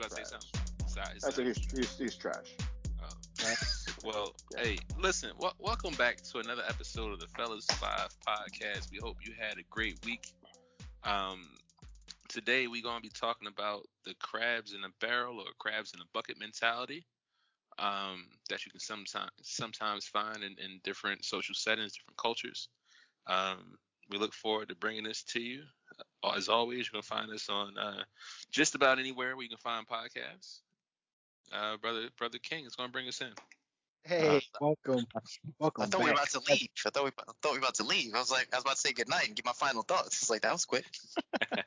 about to say Trash. something? Sorry, I said sorry. he's, he's, he's trash. Oh. Well, Yeah. hey, listen. W- welcome back to another episode of the Fellas Five podcast. We hope you had a great week. Um, today we're gonna be talking about the crabs in a barrel or crabs in a bucket mentality. Um, that you can sometimes sometimes find in, in different social settings, different cultures. Um, we look forward to bringing this to you. Uh, As always, you can find us on uh, just about anywhere where you can find podcasts. Uh, brother, brother King is gonna bring us in. Hey, welcome, welcome I thought we were about to leave. I thought we, I thought we were about to leave. I was like, I was about to say goodnight and give my final thoughts. It's like that was quick.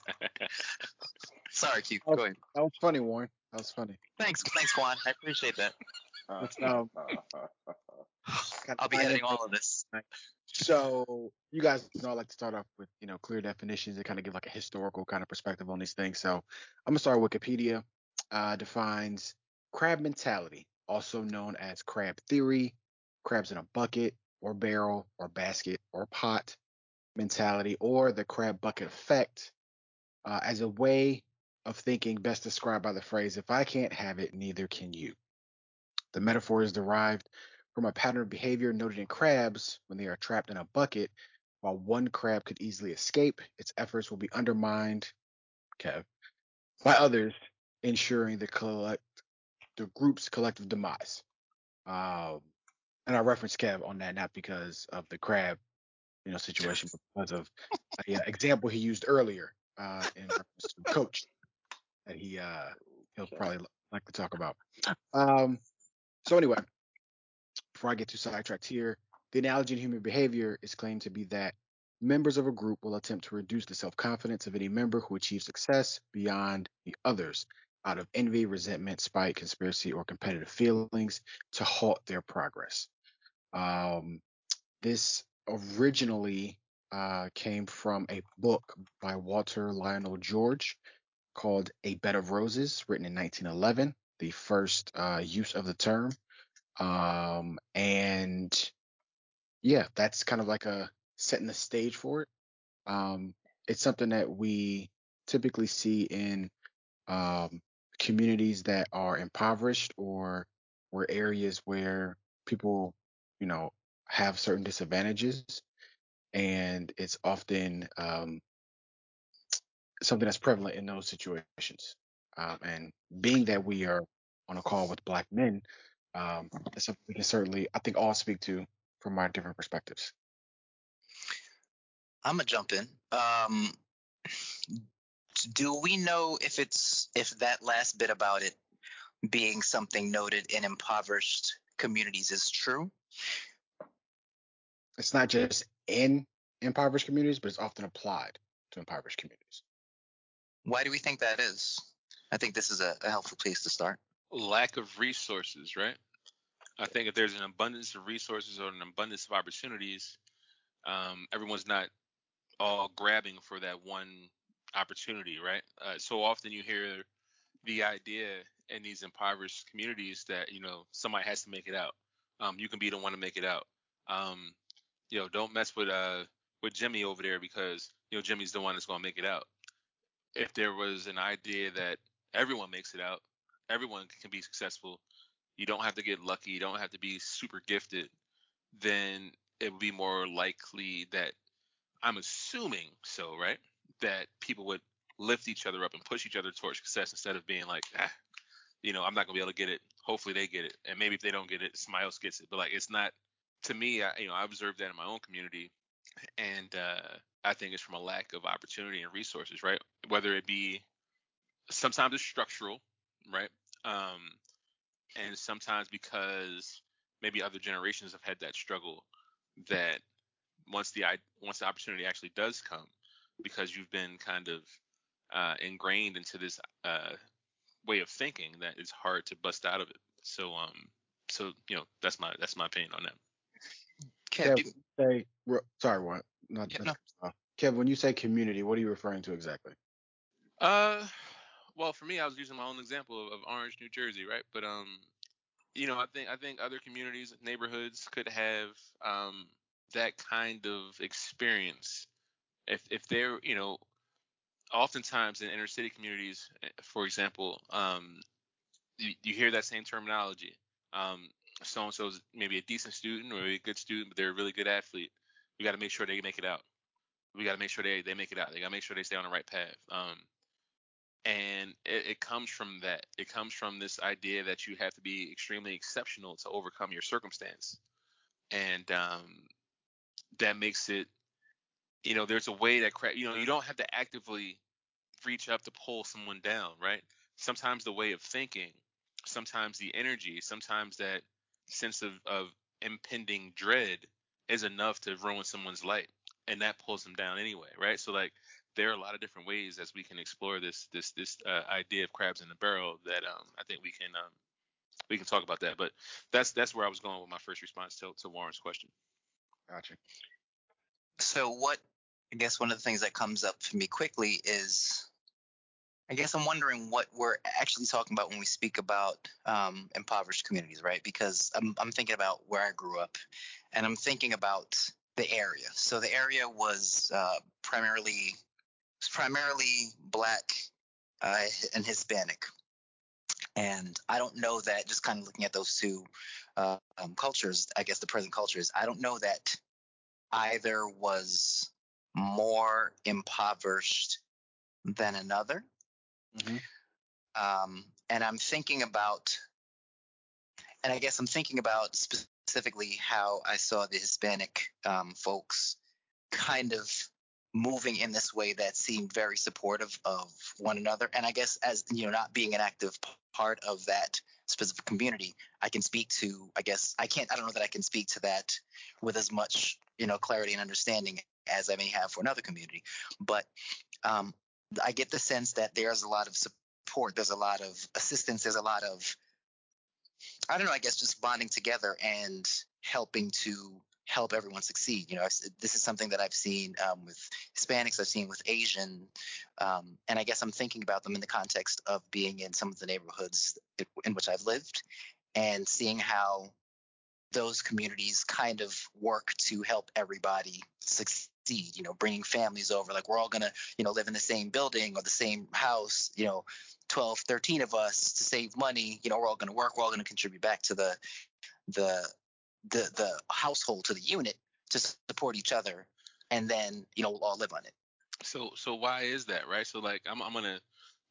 Sorry, Q. Oh. Go ahead. That was funny, Warren. That was funny. Thanks, thanks, Quan. I appreciate that. I'll be editing all of this. So you guys know I like to start off with you know clear definitions and kind of give like a historical kind of perspective on these things. So I'm gonna start with Wikipedia. Uh, defines crab mentality, also known as crab theory, crabs in a bucket or barrel or basket or pot mentality, or the crab bucket effect, uh, as a way of thinking best described by the phrase "If I can't have it, neither can you." The metaphor is derived from a pattern of behavior noted in crabs when they are trapped in a bucket. While one crab could easily escape, its efforts will be undermined, Kev, by others, ensuring the collect the group's collective demise. Um, and I reference Kev on that not because of the crab, you know, situation, but because of an example he used earlier uh, in reference to coach that he uh, he'll probably like to talk about. Um, so anyway, before I get too sidetracked here, the analogy in human behavior is claimed to be that members of a group will attempt to reduce the self-confidence of any member who achieves success beyond the others out of envy, resentment, spite, conspiracy, or competitive feelings to halt their progress. Um, this originally uh, came from a book by Walter Lionel George called A Bed of Roses, written in 1911, the first uh, use of the term. Um, and yeah, that's kind of like a setting the stage for it. Um, it's something that we typically see in um, communities that are impoverished or or areas where people, you know, have certain disadvantages, and it's often um, something that's prevalent in those situations. Um, and being that we are on a call with black men, um, it's something we can certainly, I think, all speak to from our different perspectives. I'm gonna jump in. Um, do we know if it's if that last bit about it being something noted in impoverished communities is true? It's not just in impoverished communities, but it's often applied to impoverished communities. Why do we think that is? I think this is a, a helpful place to start. Lack of resources, right? I think if there's an abundance of resources or an abundance of opportunities, um, everyone's not all grabbing for that one opportunity, right? Uh, so often you hear the idea in these impoverished communities that you know somebody has to make it out. Um, you can be the one to make it out. Um, you know, don't mess with uh with Jimmy over there because you know Jimmy's the one that's gonna make it out. If there was an idea that everyone makes it out, everyone can be successful. You don't have to get lucky. You don't have to be super gifted. Then it would be more likely that I'm assuming so, right? That people would lift each other up and push each other towards success instead of being like, ah, you know, I'm not gonna be able to get it. Hopefully they get it, and maybe if they don't get it, somebody else gets it. But like, it's not. To me, I, you know, I observed that in my own community, and uh, I think it's from a lack of opportunity and resources, right? Whether it be sometimes it's structural, right? Um, and sometimes because maybe other generations have had that struggle that once the i- once the opportunity actually does come because you've been kind of uh, ingrained into this uh, way of thinking that it's hard to bust out of it so um so you know that's my that's my opinion on that Kev, Kev, you say, re- sorry, what? Not, Yeah, not no. to cut you off. Kev, when you say community, what are you referring to exactly? uh well for me i was using my own example of, of orange new jersey right but um you know i think i think other communities neighborhoods could have um that kind of experience if if they're you know oftentimes in inner city communities, eh, for example, um, you, you hear that same terminology. Um, so and so's maybe a decent student or a good student, but they're a really good athlete. We got to make sure they make it out. We got to make sure they, they make it out. They got to make sure they stay on the right path. Um, and it, it, comes from that. It comes from this idea that you have to be extremely exceptional to overcome your circumstance, and um, that makes it. You know, there's a way that you know you don't have to actively reach up to pull someone down, right? Sometimes the way of thinking, sometimes the energy, sometimes that sense of, of impending dread is enough to ruin someone's life, and that pulls them down anyway, right? So like there are a lot of different ways as we can explore this this this uh, idea of crabs in the barrel that um, I think we can um, we can talk about that. But that's that's where I was going with my first response to, to Warren's question. Gotcha. So what I guess one of the things that comes up for me quickly is I guess I'm wondering what we're actually talking about when we speak about um, impoverished communities, right? Because I'm, I'm thinking about where I grew up, and I'm thinking about the area. So the area was uh, primarily primarily black uh, and Hispanic. And I don't know that just kind of looking at those two uh, um, cultures, I guess the present cultures, I don't know that either was more impoverished than another. Mm-hmm. Um, and I'm thinking about, and I guess I'm thinking about specifically how I saw the Hispanic um, folks kind of moving in this way that seemed very supportive of one another. And I guess as you know, not being an active part of that specific community, I can speak to. I guess I can't. I don't know that I can speak to that with as much you know clarity and understanding as I may have for another community. But um, I get the sense that there's a lot of support. There's a lot of assistance. There's a lot of I don't know. I guess just bonding together and helping to help everyone succeed. You know, this is something that I've seen um, with Hispanics, I've seen with Asian, um, and I guess I'm thinking about them in the context of being in some of the neighborhoods in which I've lived and seeing how those communities kind of work to help everybody succeed. You know, bringing families over, like we're all gonna, you know, live in the same building or the same house. You know, 12, 13 of us to save money. You know, we're all gonna work. We're all gonna contribute back to the the the the household to the unit to support each other, and then you know we'll all live on it. So so why is that, right? So like I'm I'm gonna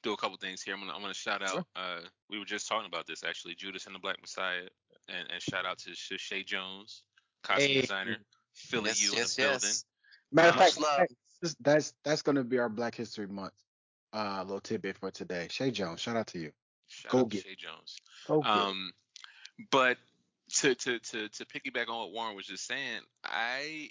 do a couple things here. I'm gonna I'm gonna shout out. Sure. Uh, we were just talking about this actually, Judas and the Black Messiah, and, and shout out to Shay Jones, costume hey. designer, Philly yes, you yes, in the yes. building. Matter of fact, love. that's that's gonna be our Black History Month uh little tidbit for today. Shay Jones, shout out to you. Shout Go get Shay Jones. Go um, get. but to to to to piggyback on what Warren was just saying, I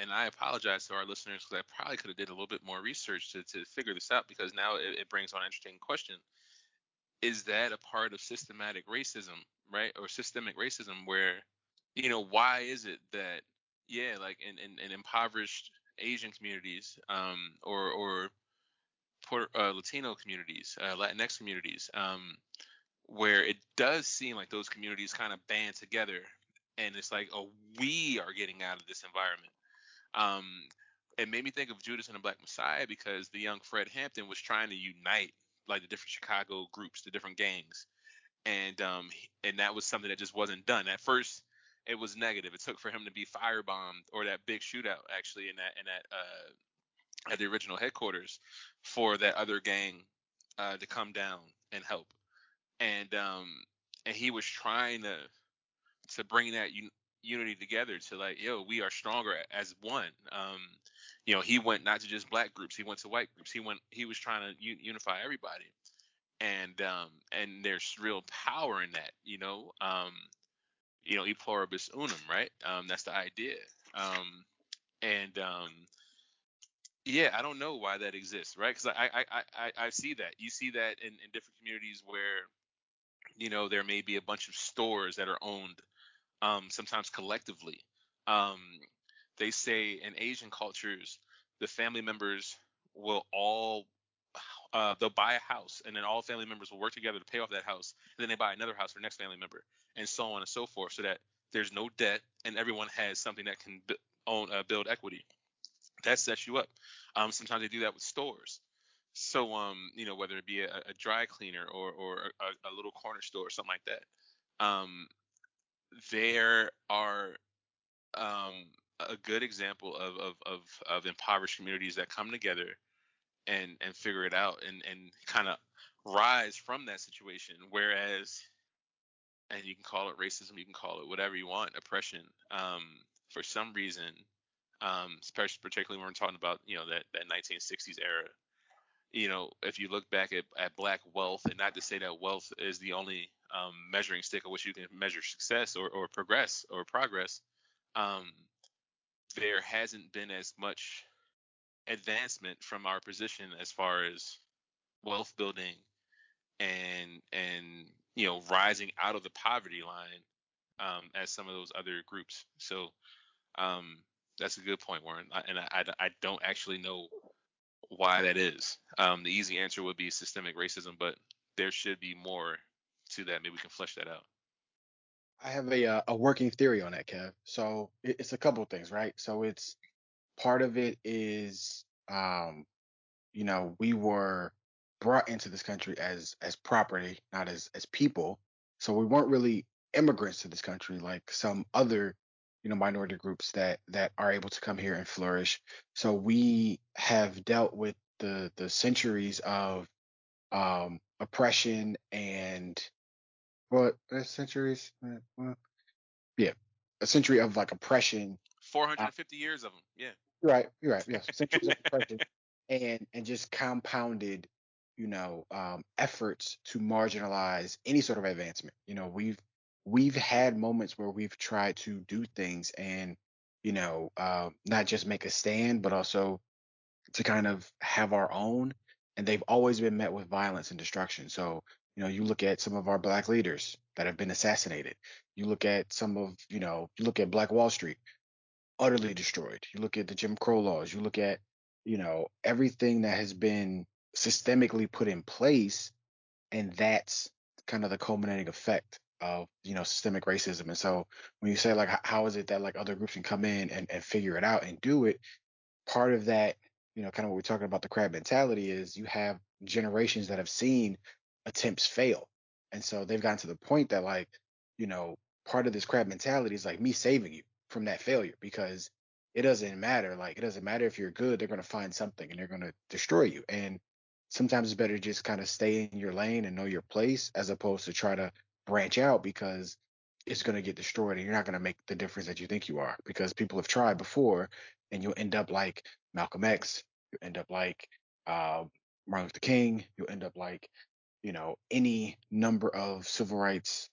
and I apologize to our listeners because I probably could have did a little bit more research to to figure this out because now it, it brings on an interesting question. Is that a part of systematic racism, right, or systemic racism, where you know why is it that yeah, like in in, in impoverished Asian communities, um, or or Puerto, uh, Latino communities, uh, Latinx communities, um, where it does seem like those communities kind of band together and it's like oh we are getting out of this environment. Um it made me think of judas and the black messiah because the young fred hampton was trying to unite like the different chicago groups the different gangs and um and that was something that just wasn't done. At first it was negative. It took for him to be firebombed or that big shootout actually in that in that uh at the original headquarters for that other gang uh to come down and help and um and he was trying to to bring that un- unity together to like yo we are stronger as one um you know he went not to just black groups he went to white groups he went he was trying to un- unify everybody and um and there's real power in that you know um you know e pluribus unum right? Um that's the idea um and um yeah i don't know why that exists right? Because I, I i i see that you see that in in different communities where you know there may be a bunch of stores that are owned um, sometimes collectively. Um, they say in asian cultures the family members will all uh, they'll buy a house and then all family members will work together to pay off that house and then they buy another house for the next family member and so on and so forth so that there's no debt and everyone has something that can b- own uh, build equity. That sets you up. Um, sometimes they do that with stores So um, you know, whether it be a, a dry cleaner or or a, a, little corner store or something like that, um, there are um a good example of of of, of impoverished communities that come together and and figure it out and and kind of rise from that situation. Whereas, and you can call it racism, you can call it whatever you want, oppression. Um, for some reason, um, especially particularly when we're talking about you know that that 1960s era. You know, if you look back at, at black wealth, and not to say that wealth is the only um, measuring stick of which you can measure success or, or progress or progress, um, there hasn't been as much advancement from our position as far as wealth building and and you know rising out of the poverty line um, as some of those other groups. So um, that's a good point, Warren. I, and I, I, I, don't actually know why that is. Um, the easy answer would be systemic racism, but there should be more to that. Maybe we can flesh that out. I have a uh, a working theory on that, Kev. So it's a couple things, right? So it's part of it is, um, you know, we were brought into this country as as property, not as as people. So we weren't really immigrants to this country like some other, you know, minority groups that that are able to come here and flourish. So we have dealt with the the centuries of um oppression and what uh, centuries? Uh, yeah, a century of like oppression. 450 uh, years of them. Yeah. You're right. You're right. Yes, centuries of oppression, and and just compounded, you know, um, efforts to marginalize any sort of advancement. You know, we've we've had moments where we've tried to do things and you know uh, not just make a stand, but also to kind of have our own, and they've always been met with violence and destruction. So you know, you look at some of our black leaders that have been assassinated. You look at some of, you know, you look at Black Wall Street, utterly destroyed. You look at the Jim Crow laws. You look at, you know, everything that has been systemically put in place, and that's kind of the culminating effect of you know systemic racism. And so when you say like how is it that like other groups can come in and, and figure it out and do it, part of that, you know, kind of what we're talking about the crab mentality is you have generations that have seen attempts fail. And so they've gotten to the point that like, you know, part of this crab mentality is like me saving you from that failure because it doesn't matter. Like it doesn't matter if you're good, they're gonna find something and they're gonna destroy you. And sometimes it's better to just kind of stay in your lane and know your place as opposed to try to branch out because it's going to get destroyed and you're not going to make the difference that you think you are because people have tried before and you'll end up like Malcolm X, you end up like uh, Martin Luther King, you'll end up like you know, any number of civil rights,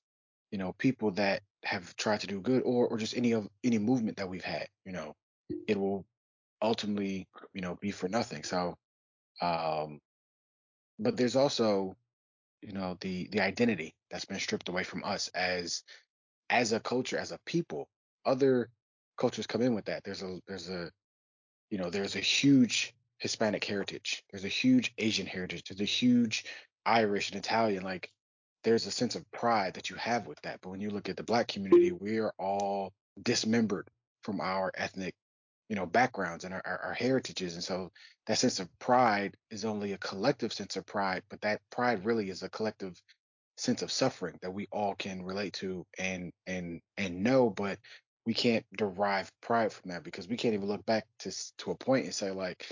you know, people that have tried to do good or or just any of any movement that we've had, you know, it will ultimately, you know, be for nothing. So um but there's also, you know, the the identity that's been stripped away from us as as a culture, as a people. Other cultures come in with that. There's a there's a you know, there's a huge Hispanic heritage. There's a huge Asian heritage. There's a huge Irish and Italian, like there's a sense of pride that you have with that. But when you look at the black community, we are all dismembered from our ethnic, you know, backgrounds and our, our, our, heritages. And so that sense of pride is only a collective sense of pride, but that pride really is a collective sense of suffering that we all can relate to and and and know, but we can't derive pride from that because we can't even look back to to a point and say like,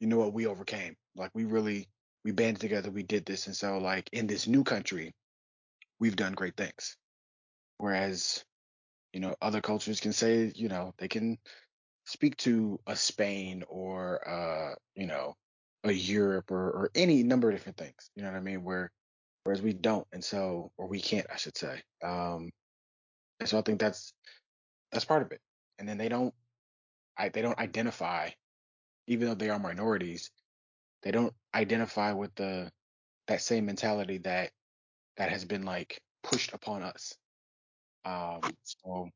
you know what, we overcame. Like we really we banded together, we did this. And so, like, in this new country, we've done great things. Whereas, you know, other cultures can say, you know, they can speak to a Spain or, uh, you know, a Europe or, or any number of different things. You know what I mean? Where, whereas we don't. And so, or we can't, I should say. Um, and so I think that's, that's part of it. And then they don't, I, they don't identify, even though they are minorities, they don't identify with the that same mentality that that has been like pushed upon us. Um, so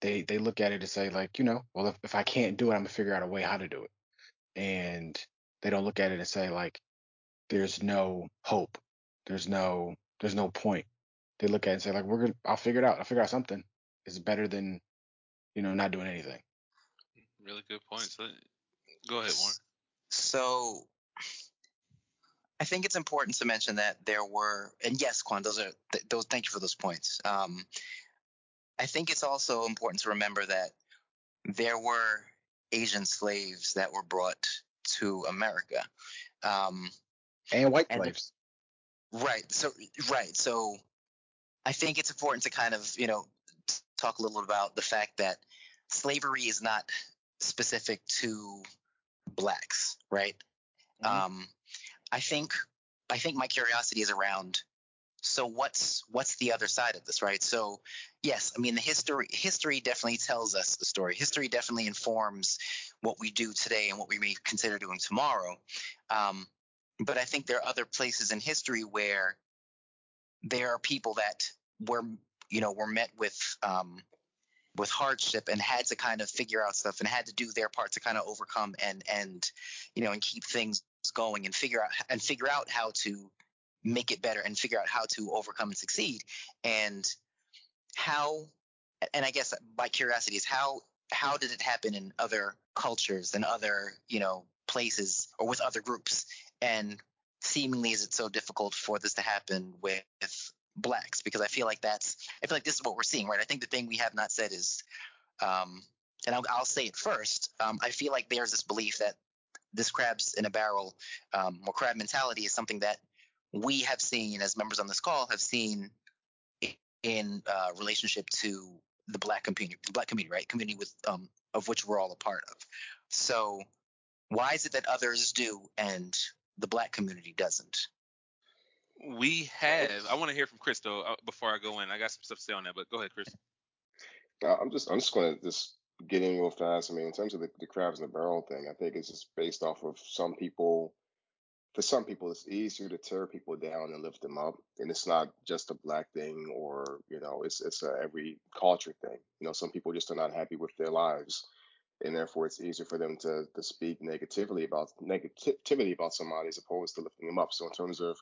they they look at it and say like, you know, well if, if I can't do it, I'm gonna figure out a way how to do it. And they don't look at it and say like, there's no hope, there's no there's no point. They look at it and say like, we're gonna I'll figure it out. I'll figure out something. It's better than you know not doing anything. Really good points. Go ahead, Warren. So I think it's important to mention that there were, and yes, Quan, those are those. Thank you for those points. Um, I think it's also important to remember that there were Asian slaves that were brought to America, um, and white slaves. right. So right. So I think it's important to kind of you know talk a little about the fact that slavery is not specific to blacks, right? Mm-hmm. Um, I think I think my curiosity is around so what's what's the other side of this right? So yes i mean the history history definitely tells us the story. History definitely informs what we do today and what we may consider doing tomorrow. Um, but i think there are other places in history where there are people that were you know were met with um, with hardship and had to kind of figure out stuff and had to do their part to kind of overcome and and you know and keep things going and figure out and figure out how to make it better and figure out how to overcome and succeed. And how and i guess my curiosity is how how did it happen in other cultures and other you know places or with other groups? And seemingly is it so difficult for this to happen with blacks? Because i feel like that's i feel like this is what we're seeing right? I think the thing we have not said is um and i'll, I'll say it first um, i feel like there's this belief that this crabs in a barrel um, or crab mentality is something that we have seen as members on this call have seen in uh, relationship to the black community, the black community, right? Community with um, of which we're all a part of. So why is it that others do and the black community doesn't? We have. I want to hear from Chris though uh, before I go in. I got some stuff to say on that, but go ahead, Chris. Uh, I'm just I'm just going to just get in real fast. I mean, in terms of the, the crabs in the barrel thing, I think it's just based off of some people for some people, it's easier to tear people down and lift them up. And it's not just a black thing or, you know, it's it's a every culture thing. You know, some people just are not happy with their lives. And therefore it's easier for them to to speak negatively about negativity about somebody as opposed to lifting them up. So in terms of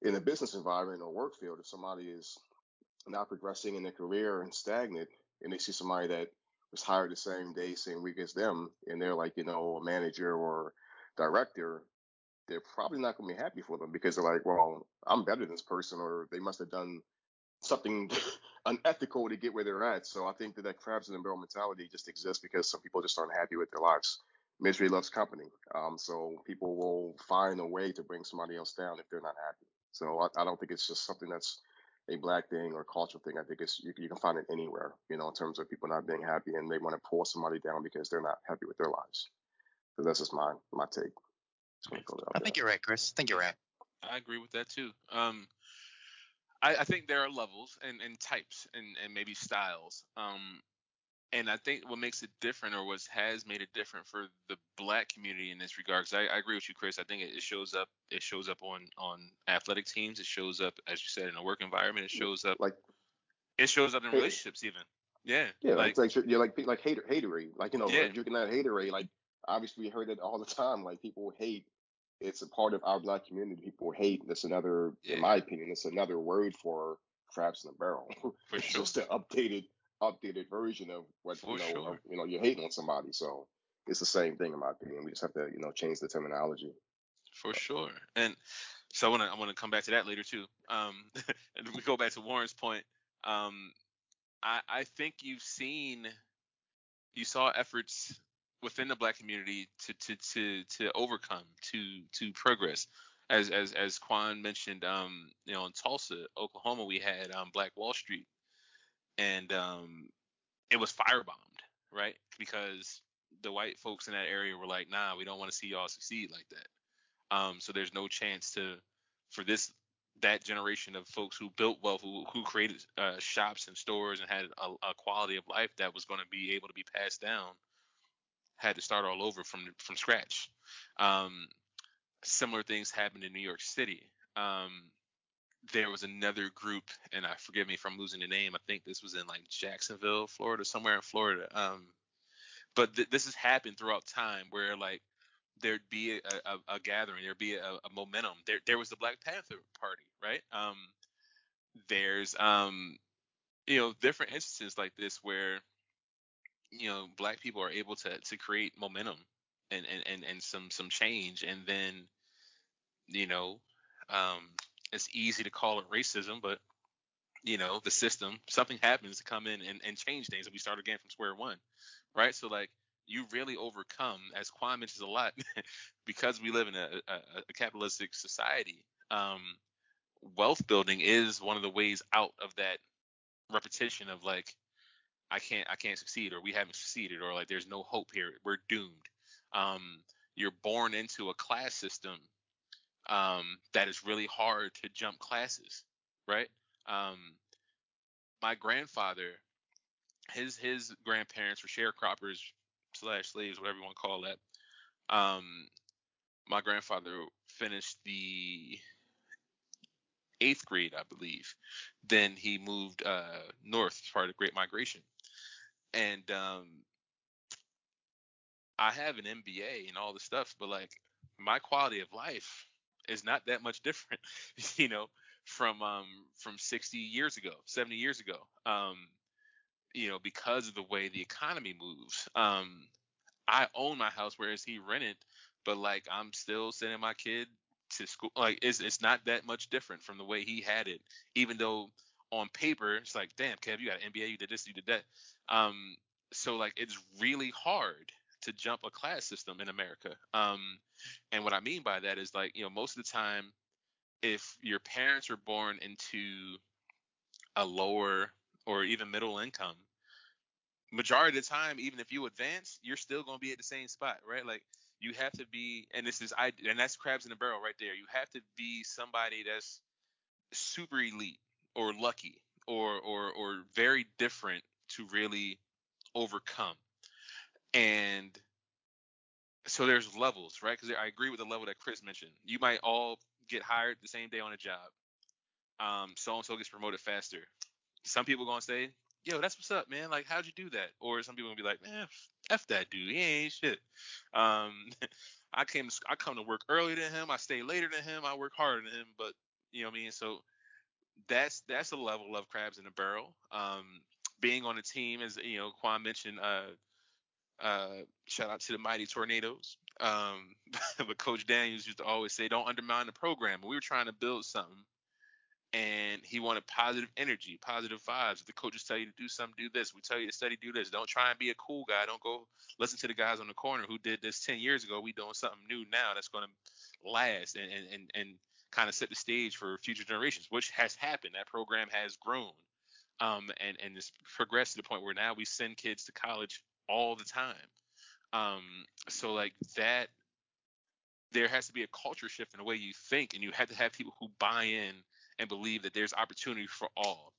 in a business environment or work field, if somebody is not progressing in their career and stagnant and they see somebody that was hired the same day, same week as them, and they're like, you know, a manager or director, they're probably not going to be happy for them because they're like, well, I'm better than this person, or they must have done something unethical to get where they're at. So I think that that crabs in the barrel mentality just exists because some people just aren't happy with their lives. Misery loves company. Um, so people will find a way to bring somebody else down if they're not happy. So I, I don't think it's just something that's a black thing or cultural thing. I think it's you, you, can find it anywhere, you know, in terms of people not being happy and they want to pull somebody down because they're not happy with their lives. So that's just my my take. I think you're right, Chris. I think you're right. I agree with that too. Um, I, I, think there are levels and, and types and, and maybe styles. Um, and I think what makes it different, or what has made it different for the black community in this regard, because I, I, agree with you, Chris. I think it, it, shows up. It shows up on on athletic teams. It shows up, as you said, in a work environment. It shows up like it shows up in relationships, even. Yeah. Yeah, like like yeah, like like hater hatery, like you know, yeah. drinking that hatery, like obviously we heard it all the time. Like people hate. It's a part of our black community. People hate. That's another, yeah. in my opinion, it's another word for crabs in a barrel. For it's sure. just an updated, updated version of what for you know. Sure. You know, you're hating on somebody. So it's the same thing in my opinion. We just have to, you know, change the terminology. For sure. And so I want to I want to come back to that later too. Um, and we go back to Warren's point. Um, I I think you've seen you saw efforts within the black community to to to to overcome to to progress. As as as Quan mentioned um you know in Tulsa Oklahoma we had um Black Wall Street. And um it was firebombed right? Because the white folks in that area were like nah we don't want to see y'all succeed like that. Um so there's no chance to for this that generation of folks who built wealth, who, who created uh, shops and stores and had a, a, quality of life that was going to be able to be passed down had to start all over from from scratch. Um, similar things happened in New York City. Um, there was another group, and I forgive me if I'm losing the name. I think this was in like Jacksonville, Florida, somewhere in Florida. Um, but th- this has happened throughout time, where like there'd be a, a, a gathering, there'd be a, a, momentum. There, there was the Black Panther Party, right? Um, there's um, you know, different instances like this where you know black people are able to to create momentum and and and, and some some change and then you know, um, it's easy to call it racism, but you know, the system, something happens to come in and, and change things, and we start again from square one, right? So like you really overcome, as Quan mentions a lot, because we live in a, a, a capitalistic society. Um, wealth building is one of the ways out of that repetition of like I can't I can't succeed or we haven't succeeded or like there's no hope here we're doomed. Um, you're born into a class system um, that is really hard to jump classes, right? Um, my grandfather, his his grandparents were sharecroppers slash slaves, whatever you want to call that. Um, my grandfather finished the eighth grade, I believe. Then he moved uh, north as part of the Great Migration, and um, I have an MBA and all the stuff, but like my quality of life is not that much different, you know, from um from 60 years ago, 70 years ago. Um, you know, because of the way the economy moves. Um, I own my house, whereas he rented, but like I'm still sending my kid to school. Like it's it's not that much different from the way he had it, even though on paper it's like, damn, Kev, you got an MBA, you did this, you did that. Um, so like it's really hard to jump a class system in America. Um, and what I mean by that is like, you know, most of the time, if your parents were born into a lower or even middle income, majority of the time, even if you advance, you're still going to be at the same spot, right? Like you have to be, and this is I, and that's crabs in the barrel right there. You have to be somebody that's super elite or lucky or or or very different to really overcome. And so there's levels, right? Because I agree with the level that Chris mentioned. You might all get hired the same day on a job. Um, so and so gets promoted faster. Some people gonna say, "Yo, that's what's up, man. Like, how'd you do that?" Or some people gonna be like, "Man, f that dude. He ain't shit." Um, I came, I come to work earlier than him. I stay later than him. I work harder than him. But you know what I mean. So that's that's a level of crabs in a barrel. Um, being on a team, as you know, Quan mentioned, uh, uh, shout out to the mighty tornadoes. Um, but Coach Daniels used to always say, "Don't undermine the program." we were trying to build something, and he wanted positive energy, positive vibes. If the coaches tell you to do something, do this. We tell you to study, do this. Don't try and be a cool guy. Don't go listen to the guys on the corner who did this 10 years ago. We doing something new now that's going to last and and and, and kind of set the stage for future generations, which has happened. That program has grown. Um, and and it's progressed to the point where now we send kids to college all the time. Um, so like that, there has to be a culture shift in the way you think, and you have to have people who buy in and believe that there's opportunity for all.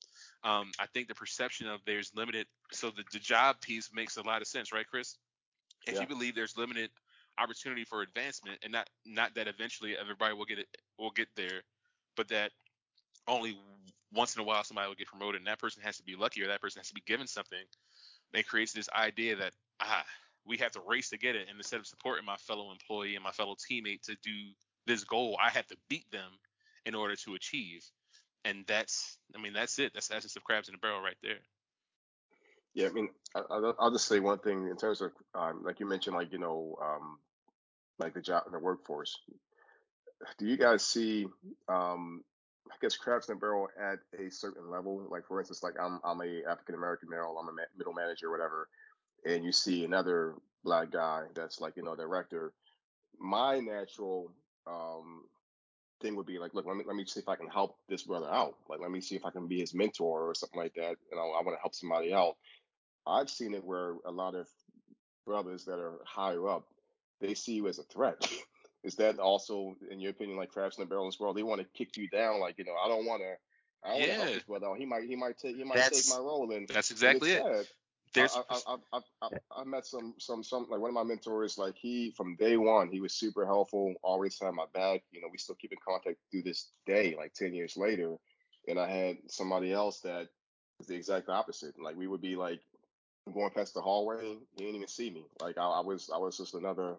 Um, I think the perception of there's limited, so the, the job piece makes a lot of sense, right, Chris? If yeah. you believe there's limited opportunity for advancement, and not not that eventually everybody will get it will get there, but that only once in a while somebody will get promoted, and that person has to be lucky, or that person has to be given something it creates this idea that ah, we have to race to get it, and instead of supporting my fellow employee and my fellow teammate to do this goal, I have to beat them in order to achieve. And that's, I mean, that's it. That's the essence of crabs in a barrel right there. Yeah, I mean, I, will just say one thing in terms of, um, like you mentioned, like you know, um, like the job in the workforce. Do you guys see um, I guess crabs in a barrel at a certain level. Like for instance, like I'm I'm a African American male, I'm a ma- middle manager, whatever, and you see another black guy that's like you know director. My natural um, thing would be like, look, let me let me see if I can help this brother out. Like let me see if I can be his mentor or something like that. You know, I want to help somebody out. I've seen it where a lot of brothers that are higher up, they see you as a threat. is that also, in your opinion, like crabs in the barrel as well? They want to kick you down, like you know, I don't want to. I don't yeah. want to help this brother. He might, he might take, he might that's, take my role, and that's exactly it. Sad. There's, I, I, I, I, I, met some, some, some, like one of my mentors, like he, from day one, he was super helpful, always had my back. You know, we still keep in contact through this day, like 10 years later. And I had somebody else that was the exact opposite. Like we would be like going past the hallway, he didn't even see me. Like I, I was, I was just another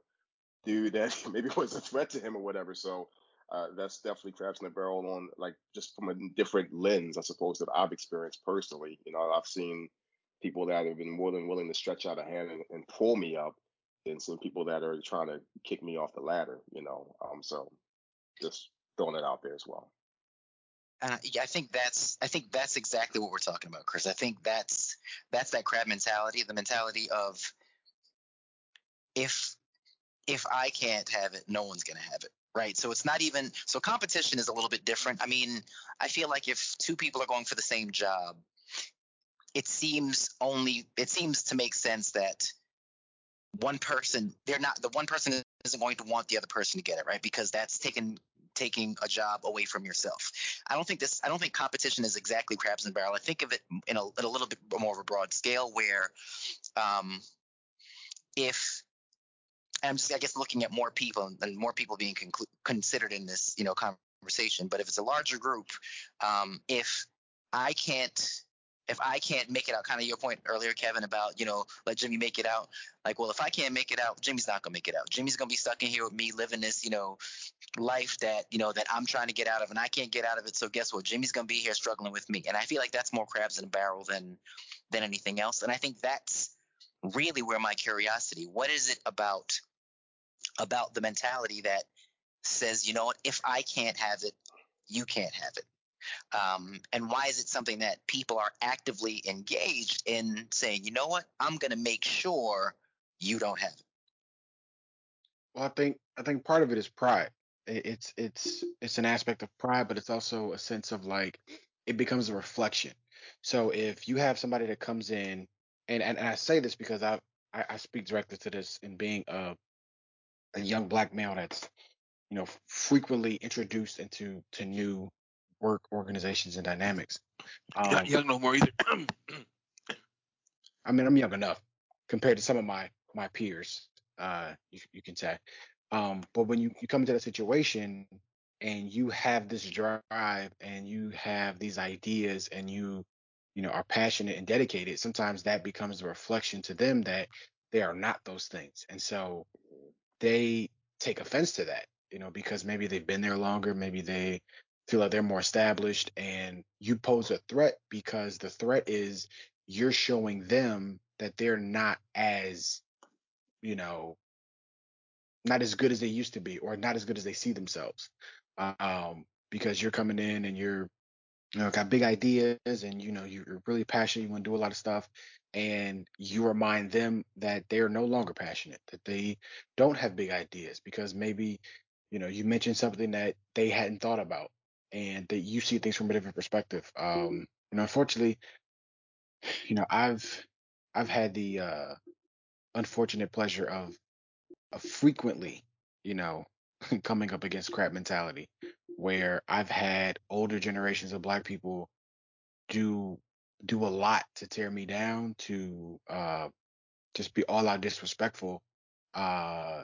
dude that maybe was a threat to him or whatever. So uh, that's definitely crabs in the barrel on like just from a different lens, I suppose, that I've experienced personally. You know, I've seen people that have been more than willing to stretch out a hand and, and pull me up, and some people that are trying to kick me off the ladder. You know, um, so Just throwing it out there as well. And yeah, I think that's I think that's exactly what we're talking about, Chris. I think that's that's that crab mentality, the mentality of if if I can't have it, no one's gonna have it. Right. So it's not even so competition is a little bit different. I mean, I feel like if two people are going for the same job, it seems only it seems to make sense that one person they're not the one person isn't going to want the other person to get it right because that's taking taking a job away from yourself. I don't think this. I don't think competition is exactly crabs in a barrel. I think of it in a, in a little bit more of a broad scale where, um, if I'm just I guess looking at more people and more people being conclu- considered in this you know conversation. But if it's a larger group, um, if I can't if I can't make it out, kind of your point earlier, Kevin, about, you know, let Jimmy make it out. Like, well, if I can't make it out, Jimmy's not going to make it out. Jimmy's going to be stuck in here with me living this, you know, life that, you know, that I'm trying to get out of and I can't get out of it. So guess what? Jimmy's going to be here struggling with me. And I feel like that's more crabs in a barrel than, than anything else. And I think that's really where my curiosity, what is it about, about the mentality that says, you know what, if I can't have it, you can't have it. Um, and why is it something that people are actively engaged in saying, you know what, I'm going to make sure you don't have it? Well, I think I think part of it is pride. It's it's it's an aspect of pride, but it's also a sense of like it becomes a reflection. So if you have somebody that comes in, and and, and I say this because I, I I speak directly to this in being a a young black male that's you know frequently introduced into to new work organizations and dynamics. Um, not young no more either. I mean, I'm young enough compared to some of my my peers. Uh, you, you can say. Um, but when you, you come into that situation and you have this drive and you have these ideas and you you know are passionate and dedicated, sometimes that becomes a reflection to them that they are not those things, and so they take offense to that. You know, because maybe they've been there longer, maybe they feel like they're more established and you pose a threat because the threat is you're showing them that they're not as you know not as good as they used to be or not as good as they see themselves um, because you're coming in and you're you know got big ideas and you know you're really passionate you want to do a lot of stuff and you remind them that they're no longer passionate that they don't have big ideas because maybe you know you mentioned something that they hadn't thought about and that you see things from a different perspective. Um, you know, unfortunately, you know, I've I've had the uh, unfortunate pleasure of of frequently, you know, coming up against crab mentality, where I've had older generations of Black people do do a lot to tear me down, to uh, just be all out disrespectful uh,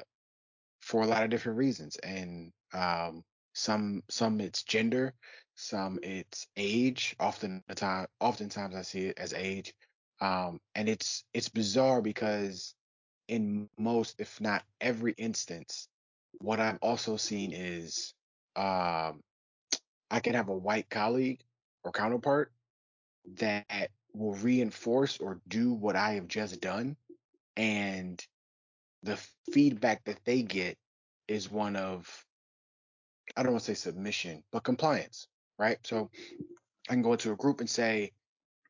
for a lot of different reasons, and um, some some it's gender, some it's age. Often the time, oftentimes I see it as age, um, and it's it's bizarre because in most, if not every instance, what I've also seen is um, I can have a white colleague or counterpart that will reinforce or do what I have just done, and the feedback that they get is one of I don't want to say submission, but compliance, right? So I can go into a group and say,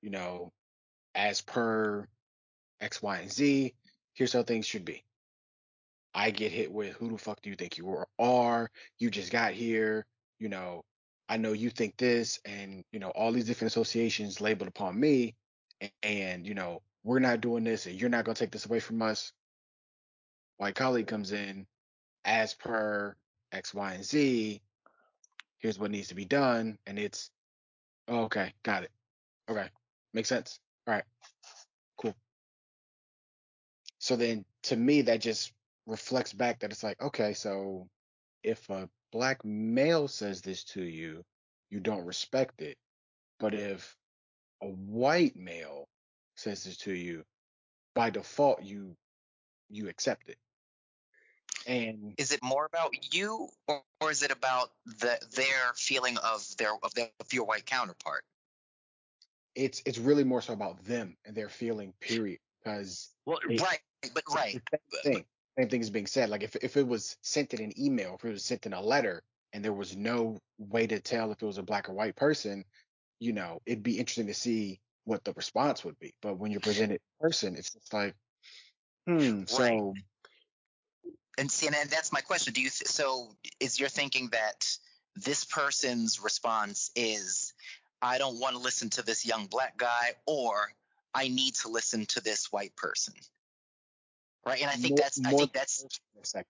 you know, as per X, Y, and Z, here's how things should be. I get hit with who the fuck do you think you are? You just got here, you know, I know you think this, and you know, all these different associations labeled upon me, and, and you know, we're not doing this, and you're not gonna take this away from us. White colleague comes in, as per X, Y, and Z, here's what needs to be done, and it's oh, okay, got it. Okay, makes sense. All right, cool. So then, to me, that just reflects back that it's like, okay, so if a black male says this to you, you don't respect it, but if a white male says this to you, by default, you you accept it. And is it more about you, or, or is it about the their feeling of their of their of your white counterpart? It's it's really more so about them and their feeling. Period. Because well, it, right, but right, same thing. Same thing is being said. Like if if it was sent in an email, if it was sent in a letter, and there was no way to tell if it was a black or white person, you know, it'd be interesting to see what the response would be. But when you're presented in person, it's just like, hmm. So Right. And see, and that's my question. Do you th- so is your thinking that this person's response is I don't want to listen to this young black guy or I need to listen to this white person. Right? And I think more, that's I think that's the second.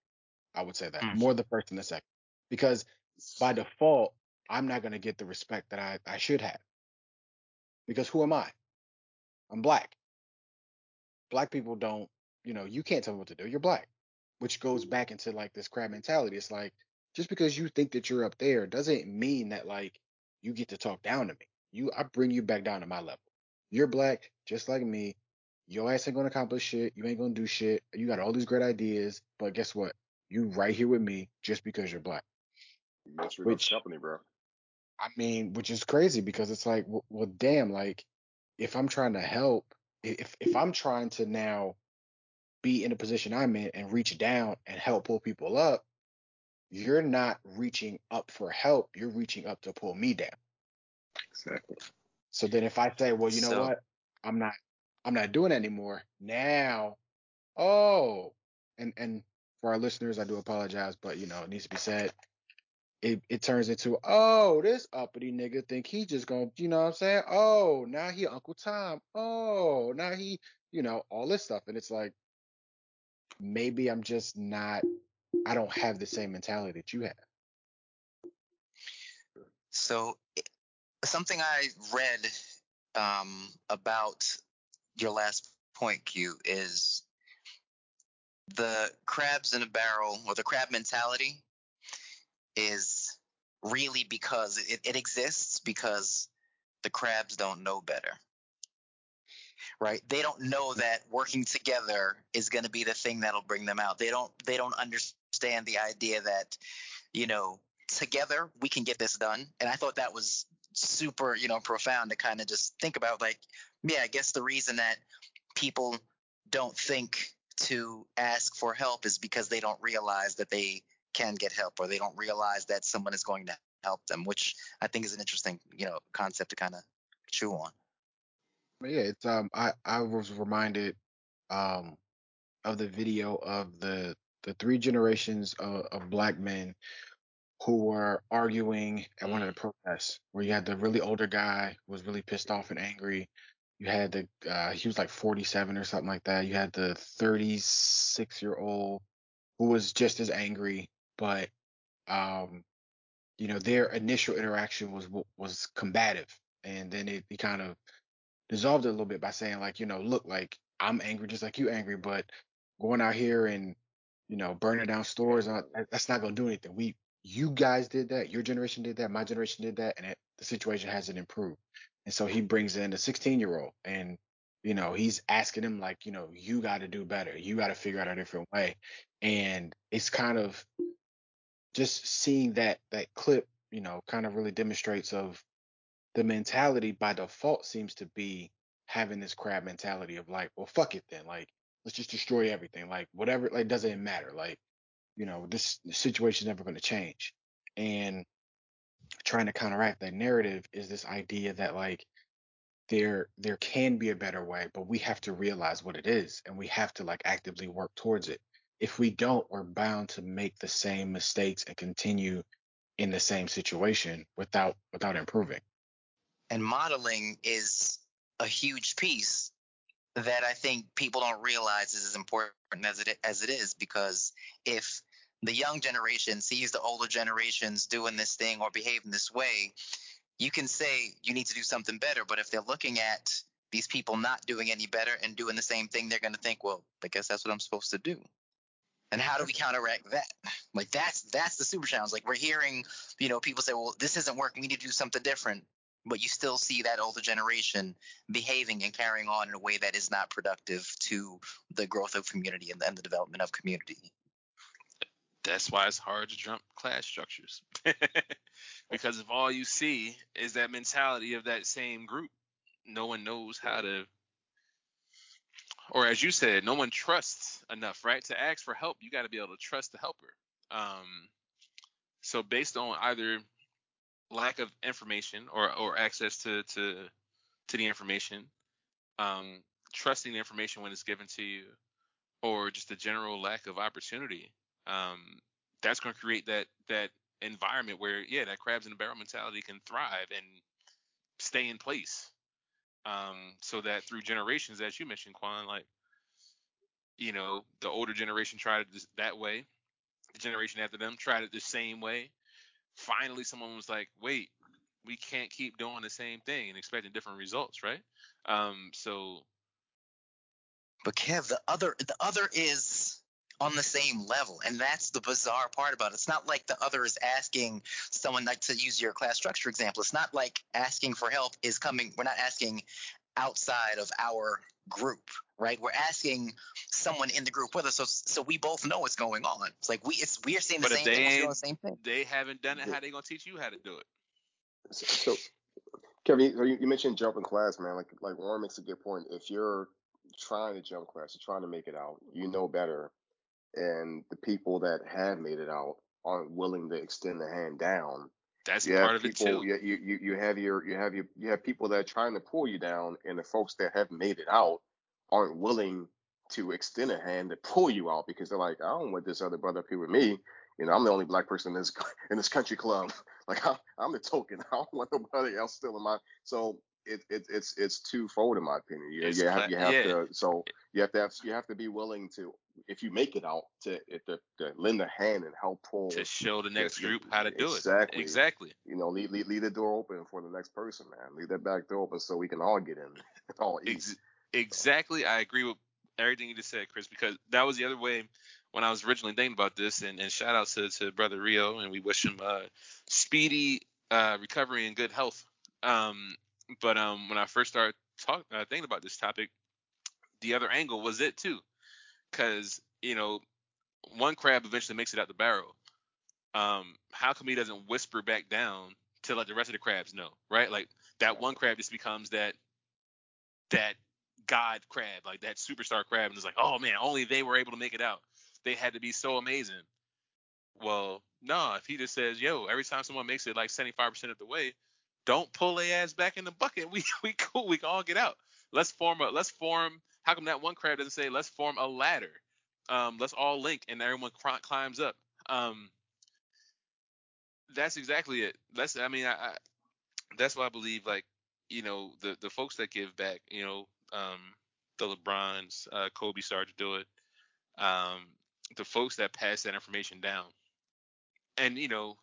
I would say that Mm. more the first than the second, because by default, I'm not going to get the respect that I, I should have. Because who am I? I'm black. Black people don't, you know, you can't tell me what to do. You're black, which goes back into like this crab mentality. It's like just because you think that you're up there doesn't mean that like you get to talk down to me. You, I bring you back down to my level. You're black, just like me. Your ass ain't gonna accomplish shit. You ain't gonna do shit. You got all these great ideas, but guess what? You right here with me just because you're black. Mystery Which- company, bro. I mean, which is crazy because it's like, well, well, damn, like if I'm trying to help, if if I'm trying to now be in the position I'm in and reach down and help pull people up, you're not reaching up for help. You're reaching up to pull me down. Exactly. So then if I say, well, you know So- what? I'm not I'm not doing it anymore. Now, oh, and and for our listeners, I do apologize, but you know, it needs to be said. It it turns into, oh, this uppity nigga think he just gonna, you know what I'm saying? Oh, now he Uncle Tom. Oh, now he, you know, all this stuff. And it's like maybe I'm just not I don't have the same mentality that you have. so something I read um, about your last point, Q, is the crabs in a barrel or the crab mentality is really because it, it exists because the crabs don't know better. Right? They don't know that working together is going to be the thing that'll bring them out. They don't they don't understand the idea that you know, together we can get this done. And I thought that was super, you know, profound to kind of just think about like, yeah, I guess the reason that people don't think to ask for help is because they don't realize that they can get help or they don't realize that someone is going to help them, which I think is an interesting, you know, concept to kind of chew on. But yeah, it's um I I was reminded um of the video of the the three generations of, of black men who were arguing at one of the protests where you had the really older guy who was really pissed off and angry. You had the uh he was like 47 or something like that. You had the 36 year old who was just as angry, but um you know their initial interaction was was combative and then it, it kind of dissolved it a little bit by saying like, you know, look, like I'm angry just like you angry, but going out here and you know burning down stores, uh, that's not gonna do anything. We, you guys did that, your generation did that, my generation did that, and it, the situation hasn't improved. And so he brings in a 16 year old, and you know he's asking him like, you know, you got to do better, you got to figure out a different way, and it's kind of just seeing that that clip, you know, kind of really demonstrates of the mentality by default seems to be having this crab mentality of like, well, fuck it then. Like, let's just destroy everything. Like, whatever, like, doesn't matter. Like, you know, this situation is never going to change. And trying to counteract that narrative is this idea that like there there can be a better way, but we have to realize what it is and we have to like actively work towards it. If we don't, we're bound to make the same mistakes and continue in the same situation without without improving. And modeling is a huge piece that I think people don't realize is as important as it as it is because if the young generation sees the older generations doing this thing or behaving this way, you can say you need to do something better. But if they're looking at these people not doing any better and doing the same thing, they're going to think, well, I guess that's what I'm supposed to do. And how do we counteract that? Like that's that's the super challenge. Like we're hearing, you know, people say, well, this isn't working. We need to do something different but you still see that older generation behaving and carrying on in a way that is not productive to the growth of community and, and the development of community. That's why it's hard to jump class structures. because if all you see is that mentality of that same group, no one knows how to or as you said, no one trusts enough, right? To ask for help, you got to be able to trust the helper. Um So based on either lack of information or or access to to to the information, um, trusting the information when it's given to you, or just a general lack of opportunity, um, that's going to create that that environment where yeah, that crabs in the barrel mentality can thrive and stay in place. Um, so that through generations, as you mentioned, Quan, like you know, the older generation tried it that way, the generation after them tried it the same way. Finally, someone was like, wait, we can't keep doing the same thing and expecting different results, right? Um, so. But Kev, the other the other is on the same level, and that's the bizarre part about it. It's not like the other is asking someone like to use your class structure example. It's not like asking for help is coming. We're not asking outside of our group, right? We're asking someone in the group with us, so so we both know what's going on. It's like we it's we're seeing the but same they thing. The same thing. They haven't done it. How they gonna teach you how to do it? So, Kevin, you, you mentioned jumping class, man. Like like Warren makes a good point. If you're trying to jump class, you're trying to make it out, you know better, and the people that have made it out aren't willing to extend the hand down. That's you part of people, it too. You, you you you have your you have your you have people that are trying to pull you down, and the folks that have made it out aren't willing to extend a hand to pull you out because they're like, I don't want this other brother up here with me. You know, I'm the only black person in this in this country club. Like I'm, I'm the token. I don't want nobody else still in my. So it, it it's it's twofold in my opinion. You, you have you have yeah. to so you have to have you have to be willing to if you make it out to to, to lend a hand and help pull to show the next group how to do exactly. it. Exactly. Exactly. You know leave, leave leave the door open for the next person man leave that back door open so we can all get in all. Ex- exactly. I agree with everything you just said, Chris, because that was the other way when I was originally thinking about this. And, and shout out to, to brother Rio, and we wish him uh, speedy uh, recovery and good health. Um, but um, when I first started talking, uh, thinking about this topic, the other angle was it too, because you know, one crab eventually makes it out the barrel. Um, how come he doesn't whisper back down to let the rest of the crabs know, right? Like that one crab just becomes that that god crab, like that superstar crab, and it's like, oh man, only they were able to make it out. They had to be so amazing. Well, no, if he just says, yo, every time someone makes it like 75% of the way, don't pull their ass back in the bucket. We we cool. We can all get out. Let's form a let's form. How come that one crab doesn't say let's form a ladder? Um, let's all link and everyone cr- climbs up. Um, that's exactly it. That's I mean I, I that's why I believe like you know the the folks that give back, you know, um, the LeBrons, uh, Kobe started to do it. Um, the folks that pass that information down, and you know,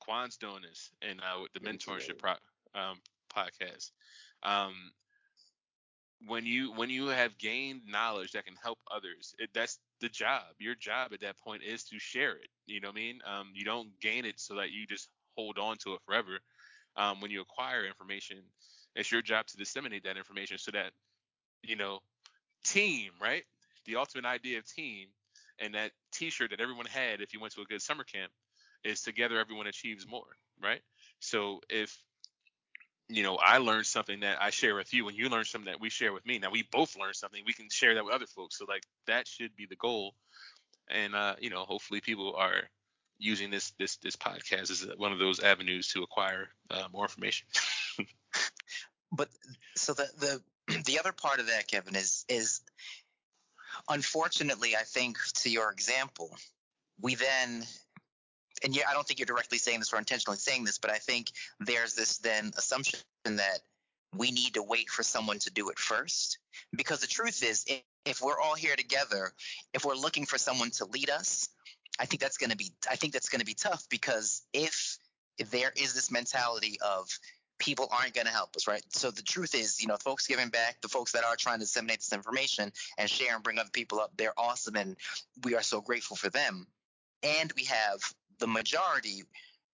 Quan's doing this, and uh, with the mentorship pro, um, podcast. Um, when you when you have gained knowledge that can help others, it, that's the job. Your job at that point is to share it. You know what I mean? Um, you don't gain it so that you just hold on to it forever. Um, when you acquire information, it's your job to disseminate that information so that you know team, right? The ultimate idea of team and that T-shirt that everyone had if you went to a good summer camp is together everyone achieves more, right? So if you know I learned something that I share with you, and you learn something that we share with me, now we both learn something, we can share that with other folks. So like that should be the goal, and uh, you know hopefully people are using this this this podcast as one of those avenues to acquire uh, more information. But so the the the other part of that, Kevin, is is unfortunately, I think to your example, we then and yeah, I don't think you're directly saying this or intentionally saying this, but I think there's this then assumption that we need to wait for someone to do it first. Because the truth is, if, if we're all here together, if we're looking for someone to lead us, I think that's going to be I think that's going to be tough because if if there is this mentality of people aren't going to help us, right? So the truth is, you know, folks giving back, the folks that are trying to disseminate this information and share and bring other people up, they're awesome, and we are so grateful for them. And we have the majority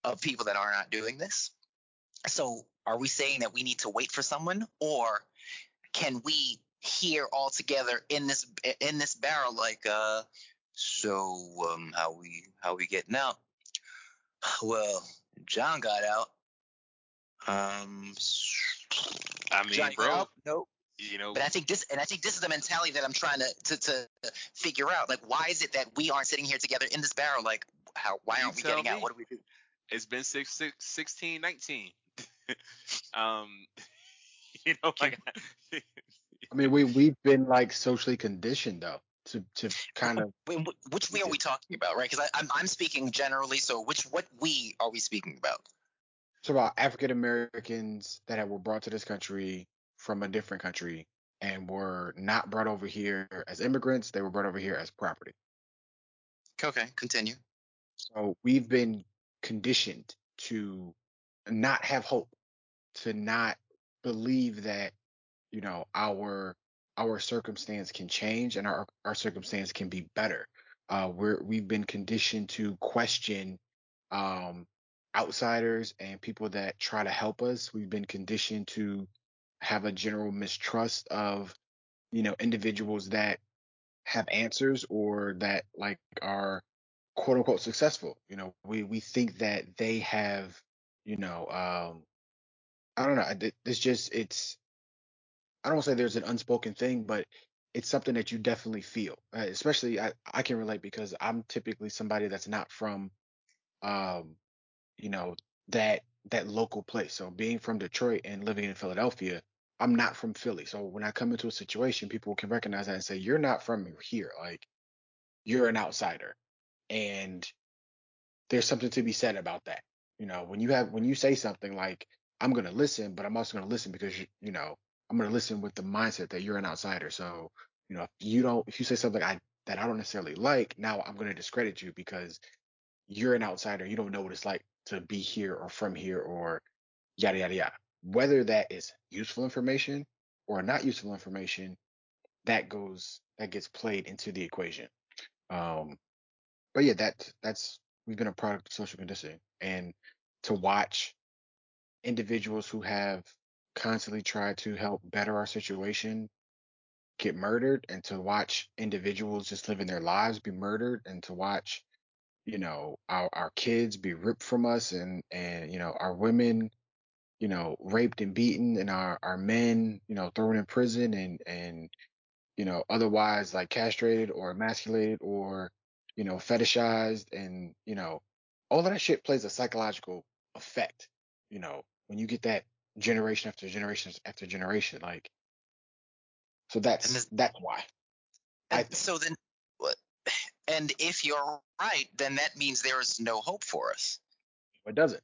of people that are not doing this. So are we saying that we need to wait for someone, or can we here all together in this in this barrel like uh so um how we how we getting out? Well john got out. Um I mean, Johnny bro, nope. you know, but i think this and i think this is the mentality that i'm trying to to, to figure out. Like why is it that we aren't sitting here together in this barrel? Like how why aren't we tell getting out? What do we do? It's been six, six, 16, 19. um, you know, like I mean, we we've been like socially conditioned though to to kind of Which we are we talking about, right? Because I'm I'm speaking generally. So which what we are we speaking about? it's about African Americans that have- were brought to this country from a different country and were not brought over here as immigrants. They were brought over here as property. Okay, continue. So we've been conditioned to not have hope, to not believe that, you know, our our circumstance can change and our our circumstance can be better. Uh, we're we've been conditioned to question um, outsiders and people that try to help us. We've been conditioned to have a general mistrust of, you know, individuals that have answers or that like are quote unquote successful. You know, we we think that they have, you know, um, I don't know. It's just it's. I don't want to say there's an unspoken thing, but it's something that you definitely feel. Uh, especially I I can relate because I'm typically somebody that's not from, um, you know, that that local place. So being from Detroit and living in Philadelphia, I'm not from Philly. So when I come into a situation, people can recognize that and say, "You're not from here. Like you're an outsider." And there's something to be said about that. You know, when you have when you say something like I'm going to listen, but I'm also going to listen because you, know, I'm going to listen with the mindset that you're an outsider. So, you know, if you don't if you say something I that I don't necessarily like, now I'm going to discredit you because you're an outsider. You don't know what it's like to be here or from here or yada yada yada. Whether that is useful information or not useful information, that goes that gets played into the equation. Um, but yeah, that that's we've been a product of social conditioning, and to watch individuals who have constantly tried to help better our situation get murdered, and to watch individuals just living their lives be murdered, and to watch you know our our kids be ripped from us, and and you know our women you know raped and beaten, and our our men you know thrown in prison and and you know, otherwise like castrated or emasculated or, you know, fetishized and, you know, all of that shit plays a psychological effect, you know, when you get that generation after generation after generation, like so that's this- that's why. I so then, what- and if you're right, then that means there is no hope for us. It doesn't.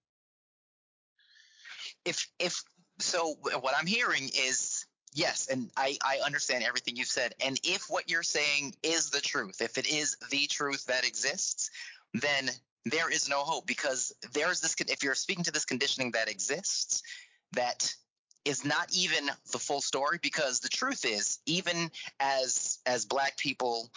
if if so what i'm hearing is yes and i i understand everything you've said and if what you're saying is the truth if it is the truth that exists then there is no hope because there's this if you're speaking to this conditioning that exists that is not even the full story because the truth is even as as black people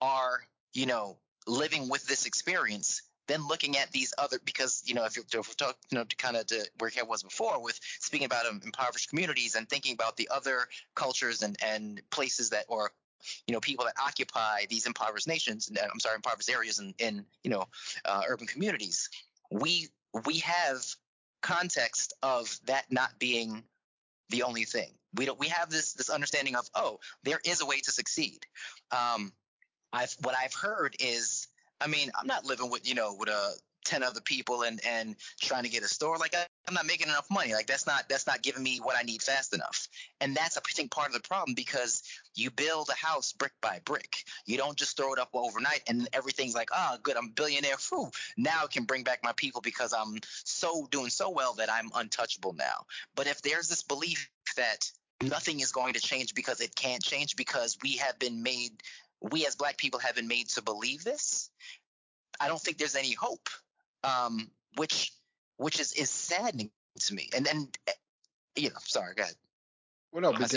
are you know living with this experience then looking at these other because you know if you're if we're talk, you know to kind of to where Kev was before with speaking about um, impoverished communities and thinking about the other cultures and and places that or you know people that occupy these impoverished nations and, uh, I'm sorry impoverished areas in in you know uh, urban communities we we have context of that not being the only thing. We don't we have this this understanding of oh there is a way to succeed. Um I've what I've heard is I mean, I'm not living with, you know, with uh, 10 other people and, and trying to get a store. Like I, I'm not making enough money. Like that's not, that's not giving me what I need fast enough. And that's, I think, part of the problem because you build a house brick by brick. You don't just throw it up overnight and everything's like, oh, good, I'm a billionaire. Phew, now I can bring back my people because I'm so doing so well that I'm untouchable now. But if there's this belief that nothing is going to change because it can't change because we have been made we as black people have been made to believe this i don't think there's any hope um, which which is is saddening to me and then you know sorry go ahead Well, no, because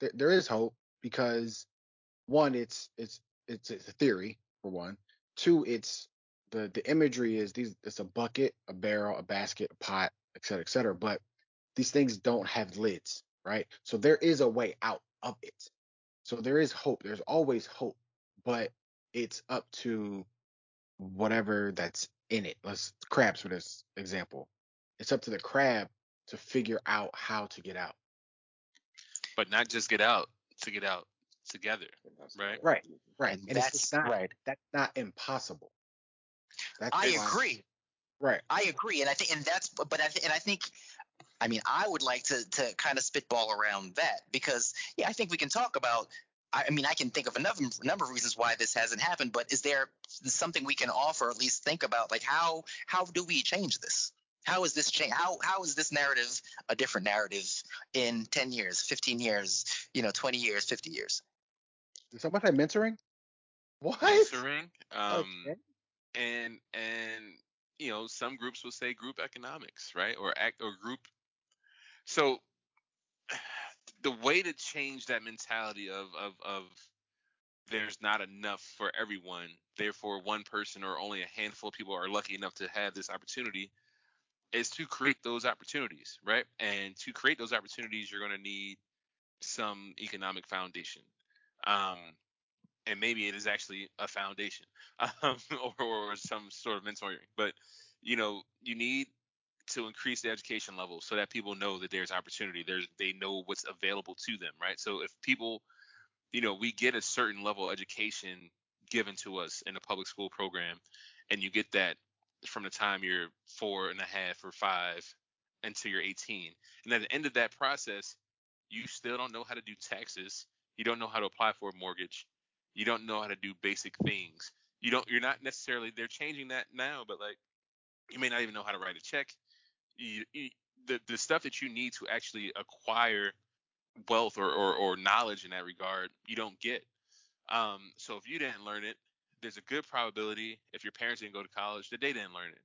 there, there is hope because one, it's it's it's it's a theory for one. Two, it's the the imagery is these it's a bucket, a barrel, a basket, a pot, et cetera, et cetera. But these things don't have lids, right? So there is a way out of it. So there is hope. There's always hope, but it's up to whatever that's in it. Let's crabs for this example. It's up to the crab to figure out how to get out. but not just get out to get out together. Right. Right, right. And And that's not right that's not impossible. That's I agree. Right. I agree, and I think, and that's, but I, th- and I think, I mean, I would like to to kind of spitball around that because, yeah, I think we can talk about. I I mean, I can think of a number, number of reasons why this hasn't happened, but is there something we can offer, at least think about, like how how do we change this? How is this change? How how is this narrative a different narrative in ten years, fifteen years, you know, twenty years, fifty years? Did someone say mentoring? What? Mentoring, um, Okay. and and you know some groups will say group economics, right, or act or group. So the way to change that mentality of of of there's not enough for everyone, therefore one person or only a handful of people are lucky enough to have this opportunity is to create those opportunities, right? And to create those opportunities, you're going to need some economic foundation. Um, and maybe it is actually a foundation um, or, or some sort of mentoring. But, you know, you need to increase the education level so that people know that there's opportunity. There's they know what's available to them, right? So if people, you know, we get a certain level of education given to us in the public school program, and you get that from the time you're four and a half or five until you're 18. And at the end of that process, you still don't know how to do taxes. You don't know how to apply for a mortgage. You don't know how to do basic things. You don't. You're not necessarily. They're changing that now, but like, you may not even know how to write a check. The the stuff that you need to actually acquire wealth or, or or knowledge in that regard, you don't get. Um, so if you didn't learn it, there's a good probability if your parents didn't go to college that they didn't learn it.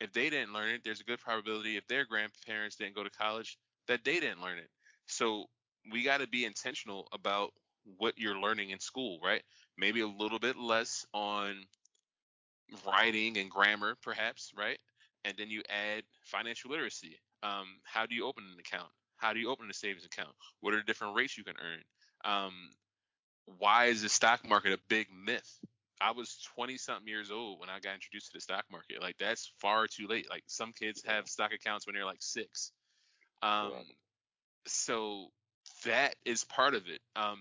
If they didn't learn it, there's a good probability if their grandparents didn't go to college that they didn't learn it. So we got to be intentional about what you're learning in school, right? Maybe a little bit less on writing and grammar, perhaps, right? And then you add financial literacy. Um, how do you open an account? How do you open a savings account? What are the different rates you can earn? Um, why is the stock market a big myth? I was 20 something years old when I got introduced to the stock market. Like that's far too late. Like some kids have stock accounts when they're like six. Um, so that is part of it. Um,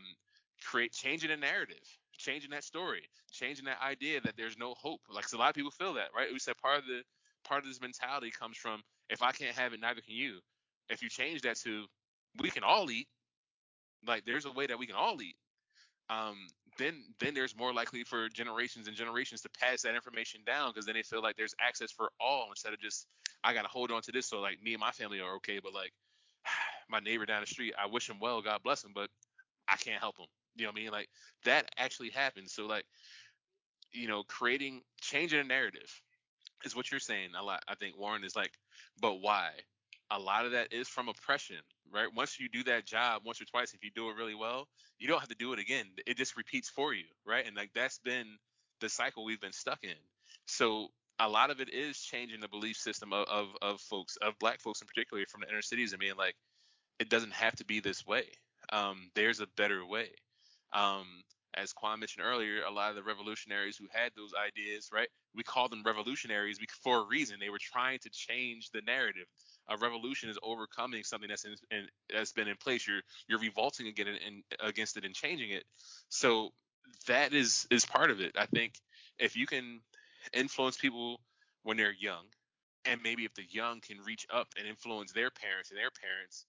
create changing the narrative, changing that story, changing that idea that there's no hope. Like a lot of people feel that, right? We said part of the part of this mentality comes from if I can't have it, neither can you. If you change that to we can all eat, like there's a way that we can all eat. Um, then then there's more likely for generations and generations to pass that information down because then they feel like there's access for all instead of just I gotta hold on to this so like me and my family are okay, but like my neighbor down the street, I wish him well, God bless him, but I can't help him. You know what I mean? Like that actually happens. So like, you know, creating changing a narrative is what you're saying a lot. I think Warren is like, but why? A lot of that is from oppression, right? Once you do that job once or twice, if you do it really well, you don't have to do it again. It just repeats for you, right? And like that's been the cycle we've been stuck in. So a lot of it is changing the belief system of, of, of folks, of black folks in particular from the inner cities and being like, it doesn't have to be this way. Um, there's a better way. Um, as Quan mentioned earlier, a lot of the revolutionaries who had those ideas, right? We call them revolutionaries for a reason. They were trying to change the narrative. A revolution is overcoming something that's in, in, that's been in place. You're you're revolting again and against it and changing it. So that is is part of it. I think if you can influence people when they're young, and maybe if the young can reach up and influence their parents and their parents,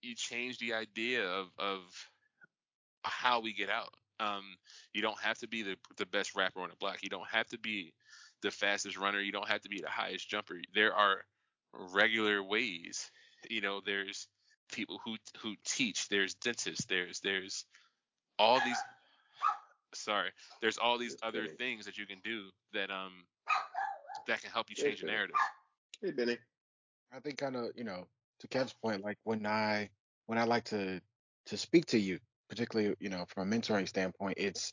you change the idea of of how we get out. Um, you don't have to be the the best rapper on the block. You don't have to be the fastest runner. You don't have to be the highest jumper. There are regular ways. You know, there's people who who teach. There's dentists. There's there's all these. Sorry, there's all these Just other kidding. things that you can do that um that can help you Yeah, change the narrative. Hey, Benny. I think kind of, you know, to Kev's point, like when I when I like to to speak to you, particularly, you know, from a mentoring standpoint, it's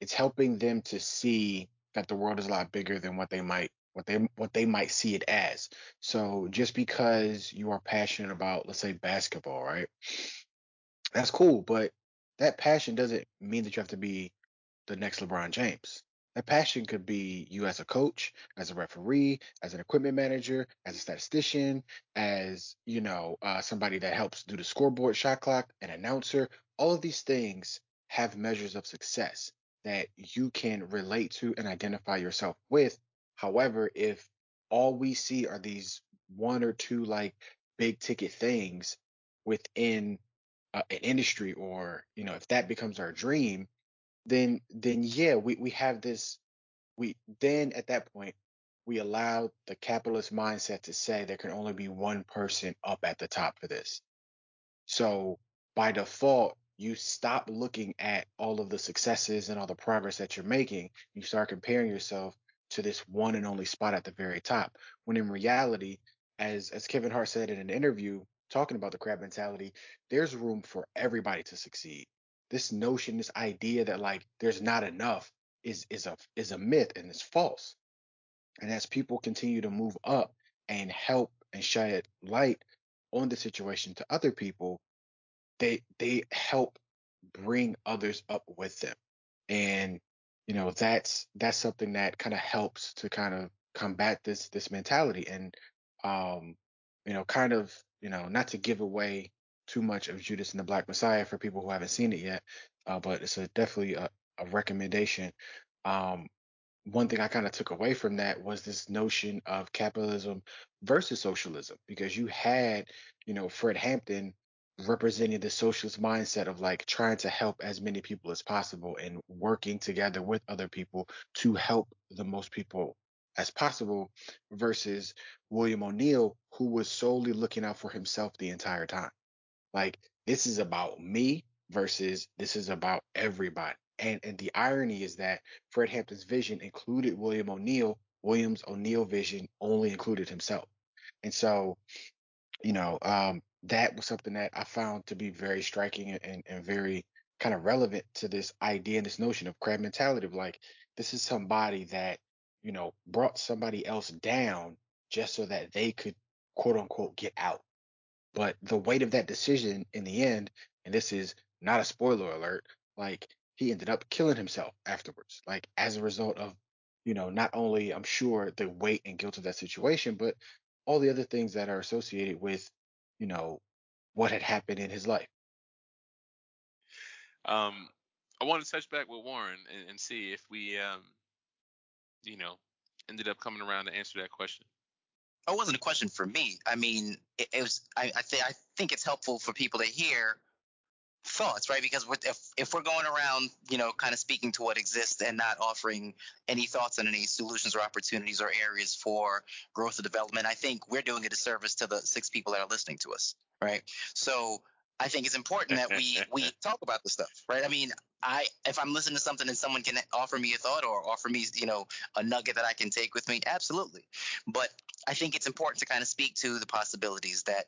it's helping them to see that the world is a lot bigger than what they might what they what they might see it as. So just because you are passionate about, let's say, basketball, right? That's cool, but that passion doesn't mean that you have to be the next LeBron James. That passion could be you as a coach, as a referee, as an equipment manager, as a statistician, as you know, uh, somebody that helps do the scoreboard, shot clock, an announcer. All of these things have measures of success that you can relate to and identify yourself with However, if all we see are these one or two like big ticket things within uh, an industry or you know if that becomes our dream then then yeah we, we have this we then at that point we allow the capitalist mindset to say there can only be one person up at the top for this so by default you stop looking at all of the successes and all the progress that you're making you start comparing yourself to this one and only spot at the very top when in reality as as kevin hart said in an interview talking about the crab mentality, there's room for everybody to succeed. This notion, this idea that like there's not enough is is a is a myth and it's false. And as people continue to move up and help and shed light on the situation to other people, they they help bring others up with them. And you know, that's that's something that kind of helps to kind of combat this this mentality and um you know, kind of you know, not to give away too much of Judas and the Black Messiah for people who haven't seen it yet, uh, but it's a, definitely a, a recommendation. Um, one thing I kind of took away from that was this notion of capitalism versus socialism, because you had, you know, Fred Hampton representing the socialist mindset of like trying to help as many people as possible and working together with other people to help the most people as possible versus William O'Neal, who was solely looking out for himself the entire time. Like, this is about me versus this is about everybody. And and the irony is that Fred Hampton's vision included William O'Neal. Williams O'Neal vision only included himself. And so, you know, um, that was something that I found to be very striking and, and very kind of relevant to this idea and this notion of crab mentality of like, this is somebody that you know, brought somebody else down just so that they could quote unquote get out. But the weight of that decision in the end, and this is not a spoiler alert, like he ended up killing himself afterwards, like as a result of, you know, not only I'm sure the weight and guilt of that situation, but all the other things that are associated with, you know, what had happened in his life. Um, I want to touch back with Warren and, and see if we um, you know, ended up coming around to answer that question? Oh, it wasn't a question for me. I mean, it, it was. I I, th- I think it's helpful for people to hear thoughts, right? Because if if we're going around, you know, kind of speaking to what exists and not offering any thoughts on any solutions or opportunities or areas for growth or development, I think we're doing a disservice to the six people that are listening to us, right? So I think it's important that we we talk about this stuff, right? I mean, I if I'm listening to something and someone can offer me a thought or offer me, you know, a nugget that I can take with me, absolutely. But I think it's important to kind of speak to the possibilities that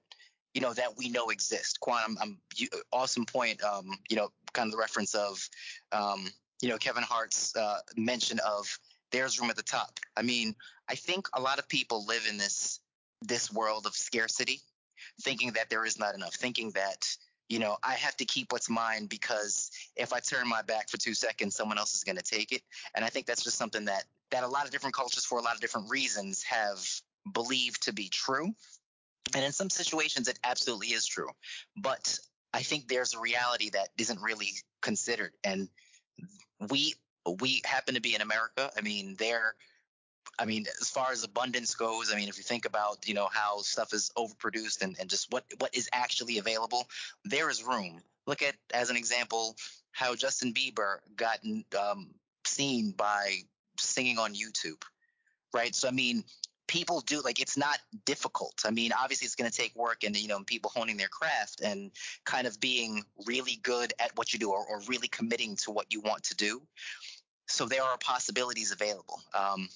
you know that we know exist. Quan, I'm, I'm you, awesome point. Um, you know, kind of the reference of, um, you know, Kevin Hart's uh, mention of there's room at the top. I mean, I think a lot of people live in this this world of scarcity thinking that there is not enough, thinking that you know I have to keep what's mine because if I turn my back for two seconds, someone else is going to take it. And I think that's just something that that a lot of different cultures, for a lot of different reasons, have believed to be true. And in some situations, it absolutely is true. But I think there's a reality that isn't really considered. And we we happen to be in America. I mean, there I mean, as far as abundance goes, I mean, if you think about, you know, how stuff is overproduced and, and just what, what is actually available, there is room. Look at, as an example, how Justin Bieber got um, seen by singing on YouTube, right? So, I mean, people do like it's not difficult. I mean, obviously it's going to take work and you know people honing their craft and kind of being really good at what you do or, or really committing to what you want to do. So there are possibilities available. Um,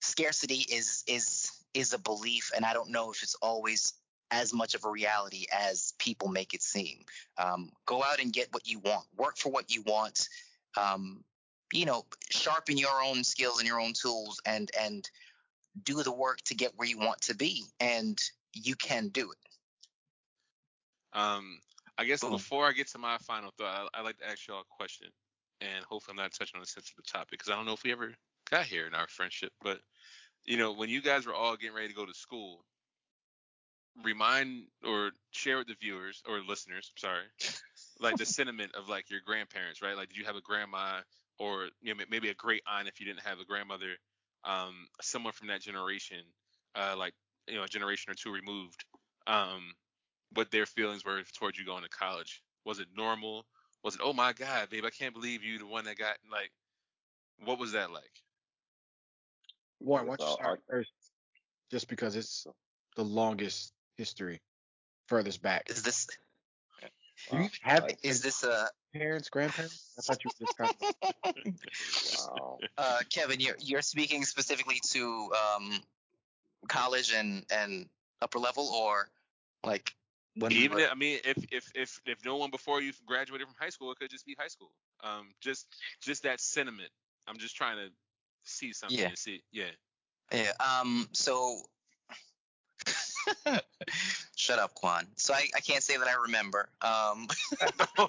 scarcity is is is a belief, and I don't know if it's always as much of a reality as people make it seem. Um, go out and get what you want. Work for what you want. Um, you know, sharpen your own skills and your own tools, and and do the work to get where you want to be, and you can do it. Um, I guess Boom. before I get to my final thought, I, would like to ask y'all a question, and hopefully I'm not touching on a sensitive topic because I don't know if we ever got here in our friendship. But you know, when you guys were all getting ready to go to school, remind or share with the viewers or listeners, sorry, like the sentiment of like your grandparents, right? Like, did you have a grandma or you know maybe a great aunt if you didn't have a grandmother? um, someone from that generation, uh, like you know a generation or two removed, um, what their feelings were towards you going to college. Was it normal? Was it oh my god, babe, I can't believe you the one that got like. What was that like? Warren, why don't you start first? Just because it's the longest history, furthest back. Is this? Do you have Is this a parents, grandparents? I thought you were just talking. Wow. uh, Kevin? You're you're speaking specifically to um, college and and upper level, or like when we Even were- I mean, if if if if no one before you graduated from high school, it could just be high school. Um, just just that sentiment. I'm just trying to see something. Yeah. To see, yeah. Yeah. Um. So. Shut up, Quan. So I, I can't say that I remember. Um. oh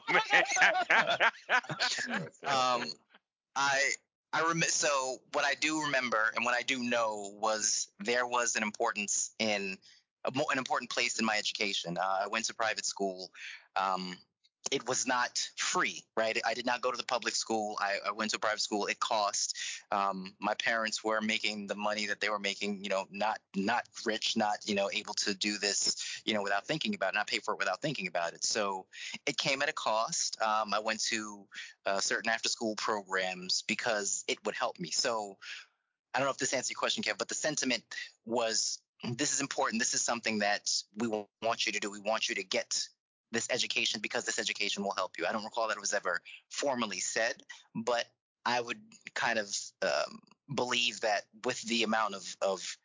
um. I I remember. So what I do remember and what I do know was there was an importance in a mo- an important place in my education. Uh, I went to private school. Um, it was not free, right? I did not go to the public school. I, I went to a private school. It cost. Um, my parents were making the money that they were making, you know, not not rich, not you know able to do this, you know, without thinking about it, not pay for it without thinking about it. So it came at a cost. Um, I went to uh, certain after school programs because it would help me. So I don't know if this answers your question, Kev, but the sentiment was this is important. This is something that we want you to do. We want you to get this education because this education will help you. I don't recall that it was ever formally said, but I would kind of um, believe that with the amount of, of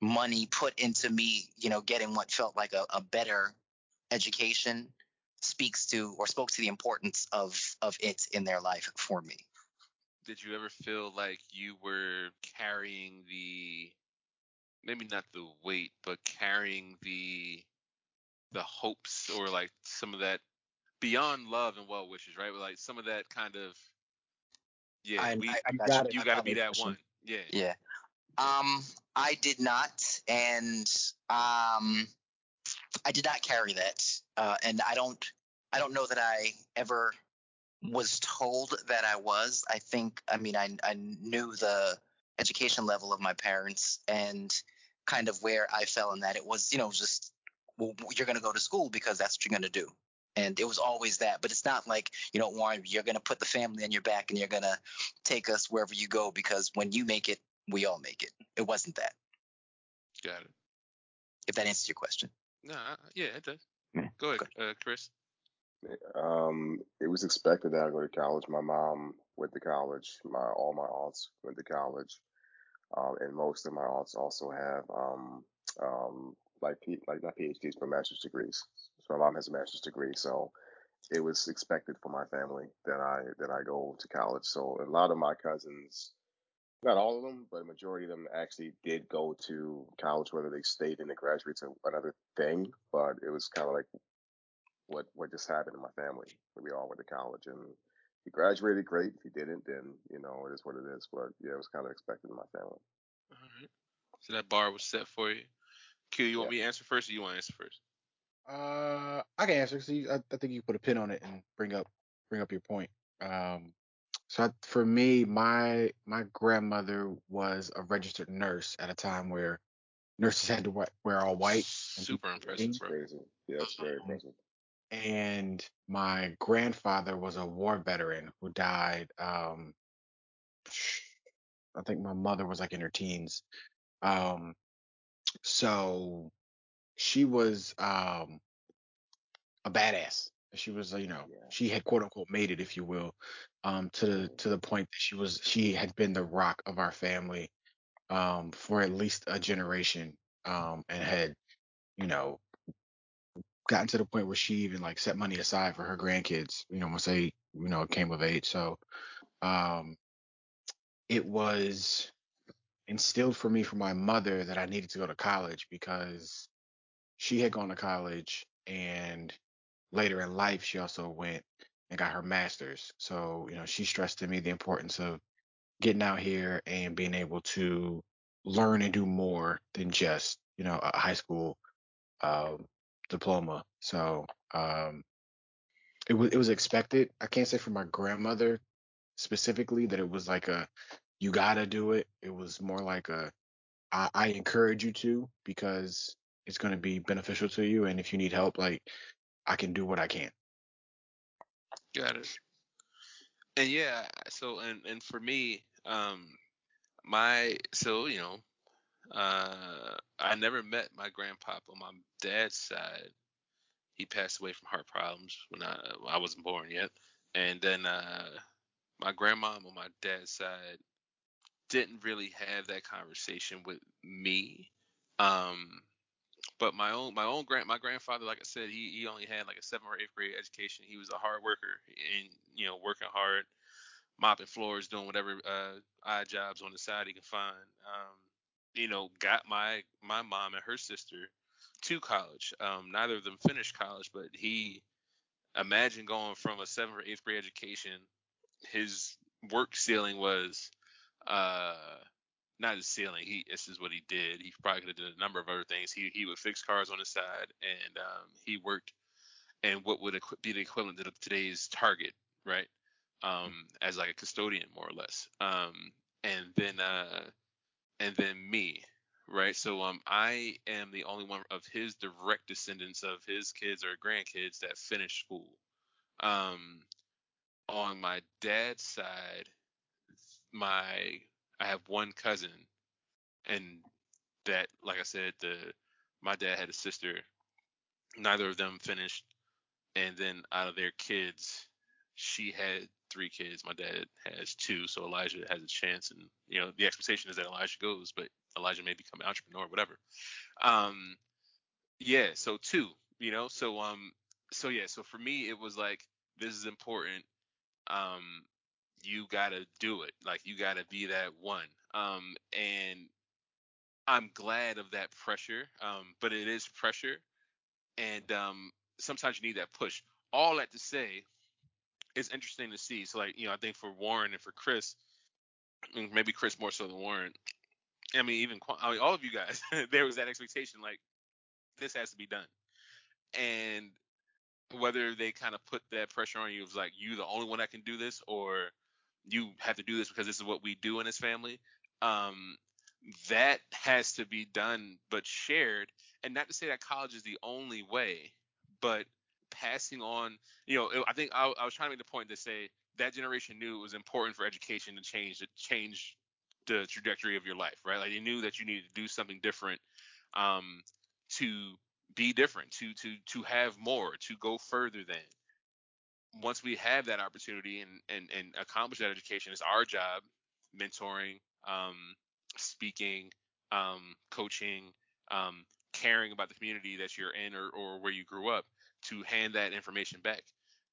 money put into me, you know, getting what felt like a, a better education speaks to or spoke to the importance of of it in their life for me. Did you ever feel like you were carrying the maybe not the weight, but carrying the the hopes or like some of that beyond love and well wishes, right? Like some of that kind of yeah, I- we I- I got you. you got to be that one. Yeah. Yeah. Um, I did not, and um, I did not carry that, uh, and I don't, I don't know that I ever was told that I was. I think, I mean, I, I knew the education level of my parents and kind of where I fell in that. It was, you know, just well, you're going to go to school because that's what you're going to do. And it was always that, but it's not like, you know, Warren, you're going to put the family on your back and you're going to take us wherever you go because when you make it, we all make it. It wasn't that, Got it. if that answers your question. No, I- yeah, it does. Yeah, Go ahead, uh, Chris. Um, it was expected that I go to college. My mom went to college. My all my aunts went to college, um, and most of my aunts also have um, like like not PhDs but master's degrees. So my mom has a master's degree, so it was expected for my family that I that I go to college. So a lot of my cousins, not all of them, but a majority of them actually did go to college. Whether they stayed in the graduates or another thing, but it was kind of like what what just happened in my family. We all went to college, and if he graduated, great. If he didn't, then you know it is what it is. But yeah, it was kind of expected in my family. All right. So that bar was set for you. Q, you want Yeah. me to answer first, or you want to answer first? Uh, I can answer. because I, I think you put a pin on it and bring up bring up your point. Um, so I, for me, my my grandmother was a registered nurse at a time where nurses had to wear, wear all white, and Super impressive, green. bro. Crazy. Yeah, it's very impressive. and my grandfather was a war veteran who died. Um, I think my mother was like in her teens. Um, so she was um a badass. She was, uh, you know, Yeah. she had quote unquote made it, if you will, um, to the to the point that she was she had been the rock of our family um for at least a generation um and had, you know, gotten to the point where she even like set money aside for her grandkids, you know, once they, you know, came of age. So um it was instilled for me from my mother that I needed to go to college because she had gone to college and later in life she also went and got her master's. So, you know, she stressed to me the importance of getting out here and being able to learn and do more than just, you know, a high school um, diploma. So, um, it was it was expected. I can't say for my grandmother specifically that it was like a you gotta do it. It was more like a I, I encourage you to because it's gonna be beneficial to you, and if you need help, like I can do what I can. Got it. And yeah, so and and for me, um, my so you know, uh, I never met my grandpop on my dad's side. He passed away from heart problems when I I wasn't born yet, and then uh, my grandmom on my dad's side didn't really have that conversation with me. Um, but my own my own grand my grandfather, like I said, he he only had like a seventh or eighth grade education. He was a hard worker and you know working hard, mopping floors, doing whatever uh, odd jobs on the side he can find. Um, you know, got my my mom and her sister to college. Um, neither of them finished college, but he imagine going from a seventh or eighth grade education. His work ceiling was uh not his ceiling. He this is what he did. He probably could have done a number of other things. He he would fix cars on the side, and um, he worked and what would be the equivalent to today's Target, right? Um, as like a custodian, more or less. Um, and then uh, and then me, right? So um, I am the only one of his direct descendants of his kids or grandkids that finished school. Um, on my dad's side, my I have one cousin, and that, like I said, the my dad had a sister. Neither of them finished, and then out of their kids, she had three kids. My dad has two, so Elijah has a chance. And you know, the expectation is that Elijah goes, but Elijah may become an entrepreneur, whatever. Um, yeah, so two, you know, so um, so yeah, so for me, it was like this is important. Um, you gotta do it. Like you gotta be that one. Um, and I'm glad of that pressure. Um, but it is pressure, and um, sometimes you need that push. All that to say, it's interesting to see. So like you know, I think for Warren and for Chris, maybe Chris more so than Warren. I mean, even I mean, all of you guys, there was that expectation like this has to be done, and whether they kind of put that pressure on you of like you the only one that can do this or you have to do this because this is what we do in this family. Um, that has to be done, but shared. And not to say that college is the only way, but passing on. You know, I think I, I was trying to make the point to say that generation knew it was important for education to change to change the trajectory of your life, right? Like they knew that you needed to do something different um, to be different, to to to have more, to go further than once we have that opportunity and and and accomplish that education, it's our job, mentoring, um, speaking, um, coaching, um, caring about the community that you're in or, or where you grew up, to hand that information back.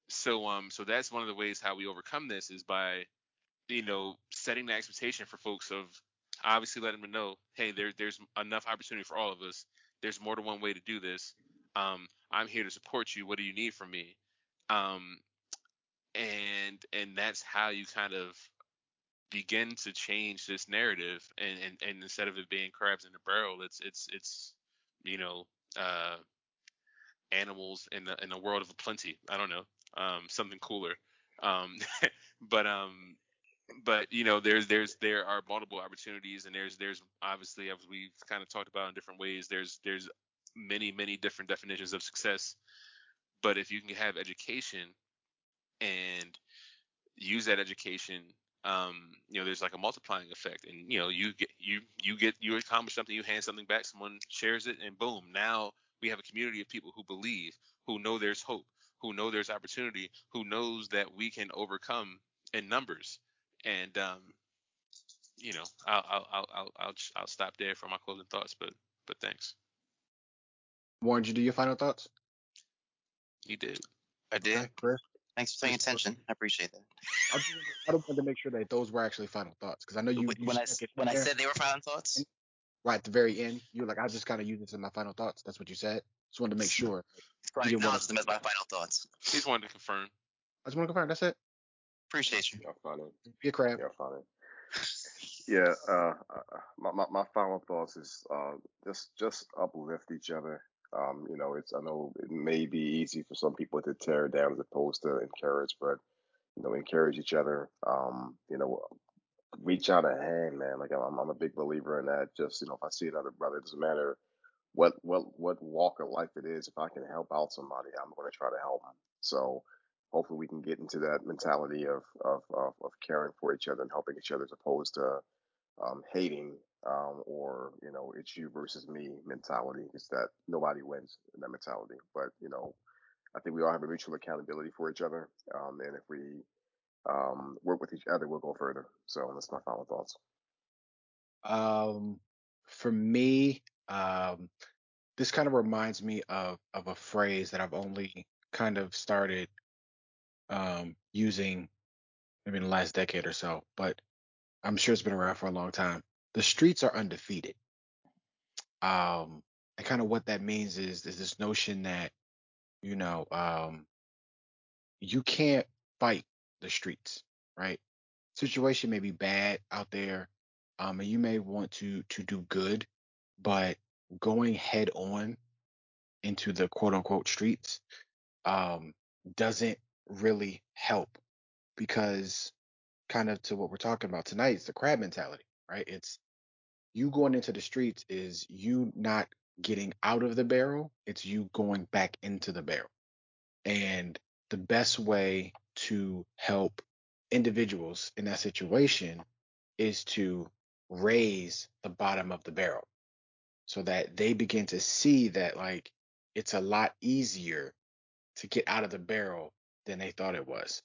So um so that's one of the ways how we overcome this is by you know setting the expectation for folks of obviously letting them know hey there there's enough opportunity for all of us. There's more than one way to do this. Um i'm here to support you. What do you need from me? Um and and that's how you kind of begin to change this narrative and, and and instead of it being crabs in a barrel it's it's it's you know uh animals in the in a world of plenty. I don't know um something cooler. Um but um but you know there's there's there are multiple opportunities and there's there's obviously as we've kind of talked about in different ways there's there's many many different definitions of success. But if you can have education and use that education um, you know there's like a multiplying effect and you know you get you you get you accomplish something you hand something back someone shares it and boom now we have a community of people who believe who know there's hope who know there's opportunity who knows that we can overcome in numbers and um, you know I'll, I'll I'll I'll I'll I'll stop there for my closing thoughts but but thanks Warren, did you do your final thoughts? you did I did. Okay, Chris? Thanks for paying attention. I appreciate that. I just, I just wanted to make sure that those were actually final thoughts because I know you, you when I when I there. said they were final thoughts, right at the very end, you were like, I just kind of use this in my final thoughts. That's what you said. Just wanted to make sure. so I You acknowledge them as my final thoughts. he just wanted to confirm I just want to confirm. That's it. Appreciate you. Y'all funny. Be a crab. Y'all funny. Yeah, uh, uh, my, my my final thoughts is uh, just just uplift each other. Um, you know, it's I know it may be easy for some people to tear down as opposed to encourage, but you know, encourage each other. Um, you know, reach out a hand, man. Like I'm, I'm a big believer in that. Just you know, if I see another brother, it doesn't matter what what what walk of life it is. If I can help out somebody, I'm going to try to help them. So hopefully we can get into that mentality of of of, of caring for each other and helping each other, as opposed to um, hating um, or you know it's you versus me mentality. Is that nobody wins in that mentality. But you know, I think we all have a mutual accountability for each other, um, and if we um, work with each other, we'll go further. So that's my final thoughts. Um, for me, um, this kind of reminds me of of a phrase that I've only kind of started um, using maybe in the last decade or so, but I'm sure it's been around for a long time. The streets are undefeated. Um, and kind of what that means is is this notion that you know um, you can't fight the streets, right? Situation may be bad out there, um, and you may want to to do good, but going head on into the quote unquote streets um, doesn't really help because kind of to what we're talking about tonight is the crab mentality, right? It's you going into the streets is you not getting out of the barrel, it's you going back into the barrel. And the best way to help individuals in that situation is to raise the bottom of the barrel so that they begin to see that like it's a lot easier to get out of the barrel than they thought it was.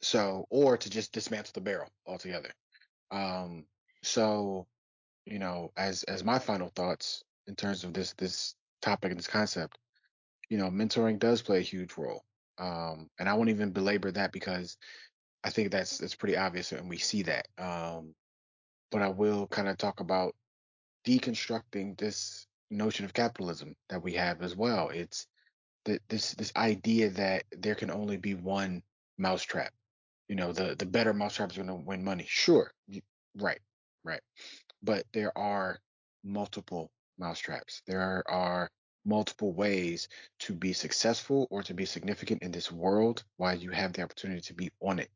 So, or to just dismantle the barrel altogether. Um, so, you know, as as my final thoughts in terms of this this topic and this concept, you know, mentoring does play a huge role. Um, and I won't even belabor that because I think that's that's pretty obvious and we see that. Um, but I will kind of talk about deconstructing this notion of capitalism that we have as well. It's this this idea that there can only be one mousetrap. You know, the the better mousetrap is going to win money. Sure, right, right. But there are multiple mousetraps. There are multiple ways to be successful or to be significant in this world while you have the opportunity to be on it.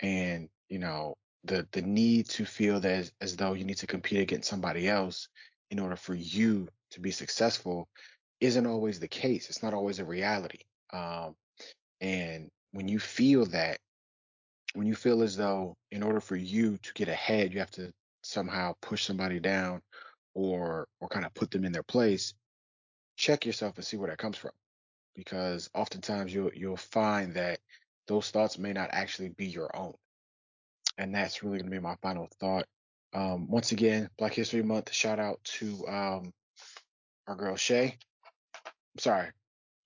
And you know, the the need to feel that as, as though you need to compete against somebody else in order for you to be successful isn't always the case. It's not always a reality. Um, and when you feel that, when you feel as though in order for you to get ahead, you have to somehow push somebody down or or kind of put them in their place, check yourself and see where that comes from. Because oftentimes you'll you'll find that those thoughts may not actually be your own. And that's really gonna be my final thought. Um, once again, Black History Month, shout out to um, our girl Shay. I'm sorry,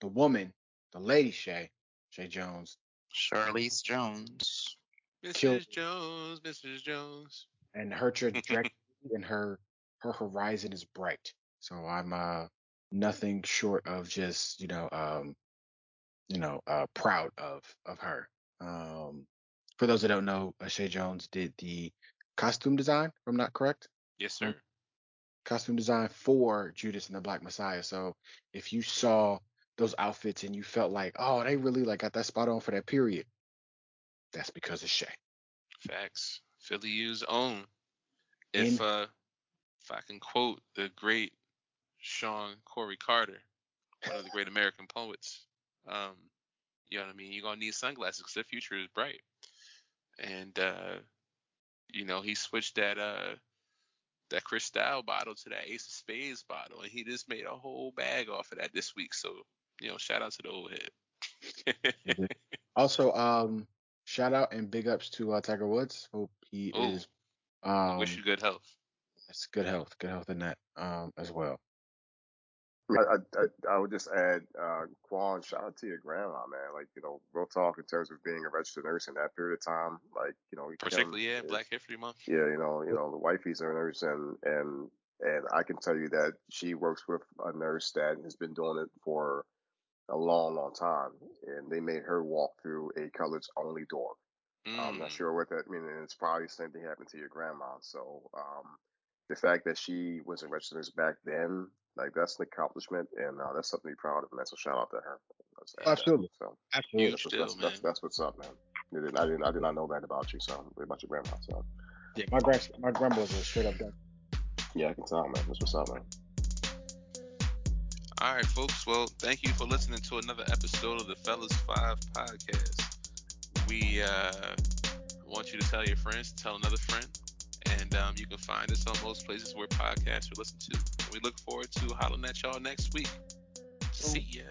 the woman, the lady Shay, Shay Jones, Charlese Jones. Mrs. Killed- Jones, Mrs. Jones. And her trajectory and her her horizon is bright. So I'm uh nothing short of just you know um you know uh proud of of her. Um, for those that don't know, Shay Jones did the costume design. If I'm not correct. Yes, sir. costume design for Judas and the Black Messiah. So if you saw those outfits and you felt like, oh, they really like got that spot on for that period, that's because of Shay. Facts. Philly U's own. If In- uh if I can quote the great Shawn Corey Carter, one of the great American poets, um, you know what I mean? You're gonna need sunglasses because the future is bright. And uh, you know, he switched that uh that Cristal bottle to that Ace of Spades bottle, and he just made a whole bag off of that this week. So, you know, shout out to the old head. Also, um, shout out and big ups to uh, Tiger Woods. Hope he Ooh. is um Wish you good health. it's good health, good health in that um as well. I, I, I, I would just add, uh, Quan, shout out to your grandma, man. Like, you know, real talk in terms of being a registered nurse in that period of time. Like, you know, Kim Particularly, yeah, is- Black History Month. Yeah, you know, you know, the wifey's a nurse, and and and I can tell you that she works with a nurse that has been doing it for a long, long time, and they made her walk through a colors only door. I'm not Mm. sure what that means, and it's probably the same thing happened to your grandma. So, um, the fact that she was a registered nurse back then, like that's an accomplishment, and uh, that's something to be proud of, man. So shout out to her. Let's add that. Absolutely. So Absolutely. That's, deal, that's, that's, that's what's up, man. I did, I did, I did not know that about you, so about your grandma. So Yeah, my grand my grandma's a straight up gun. Yeah, I can tell, man. That's what's up, man. All right, folks. Well, thank you for listening to another episode of the Fellas Five podcast. We uh, want you to tell your friends, tell another friend, and um, you can find us on most places where podcasts are listened to. We look forward to hollering at y'all next week. See ya.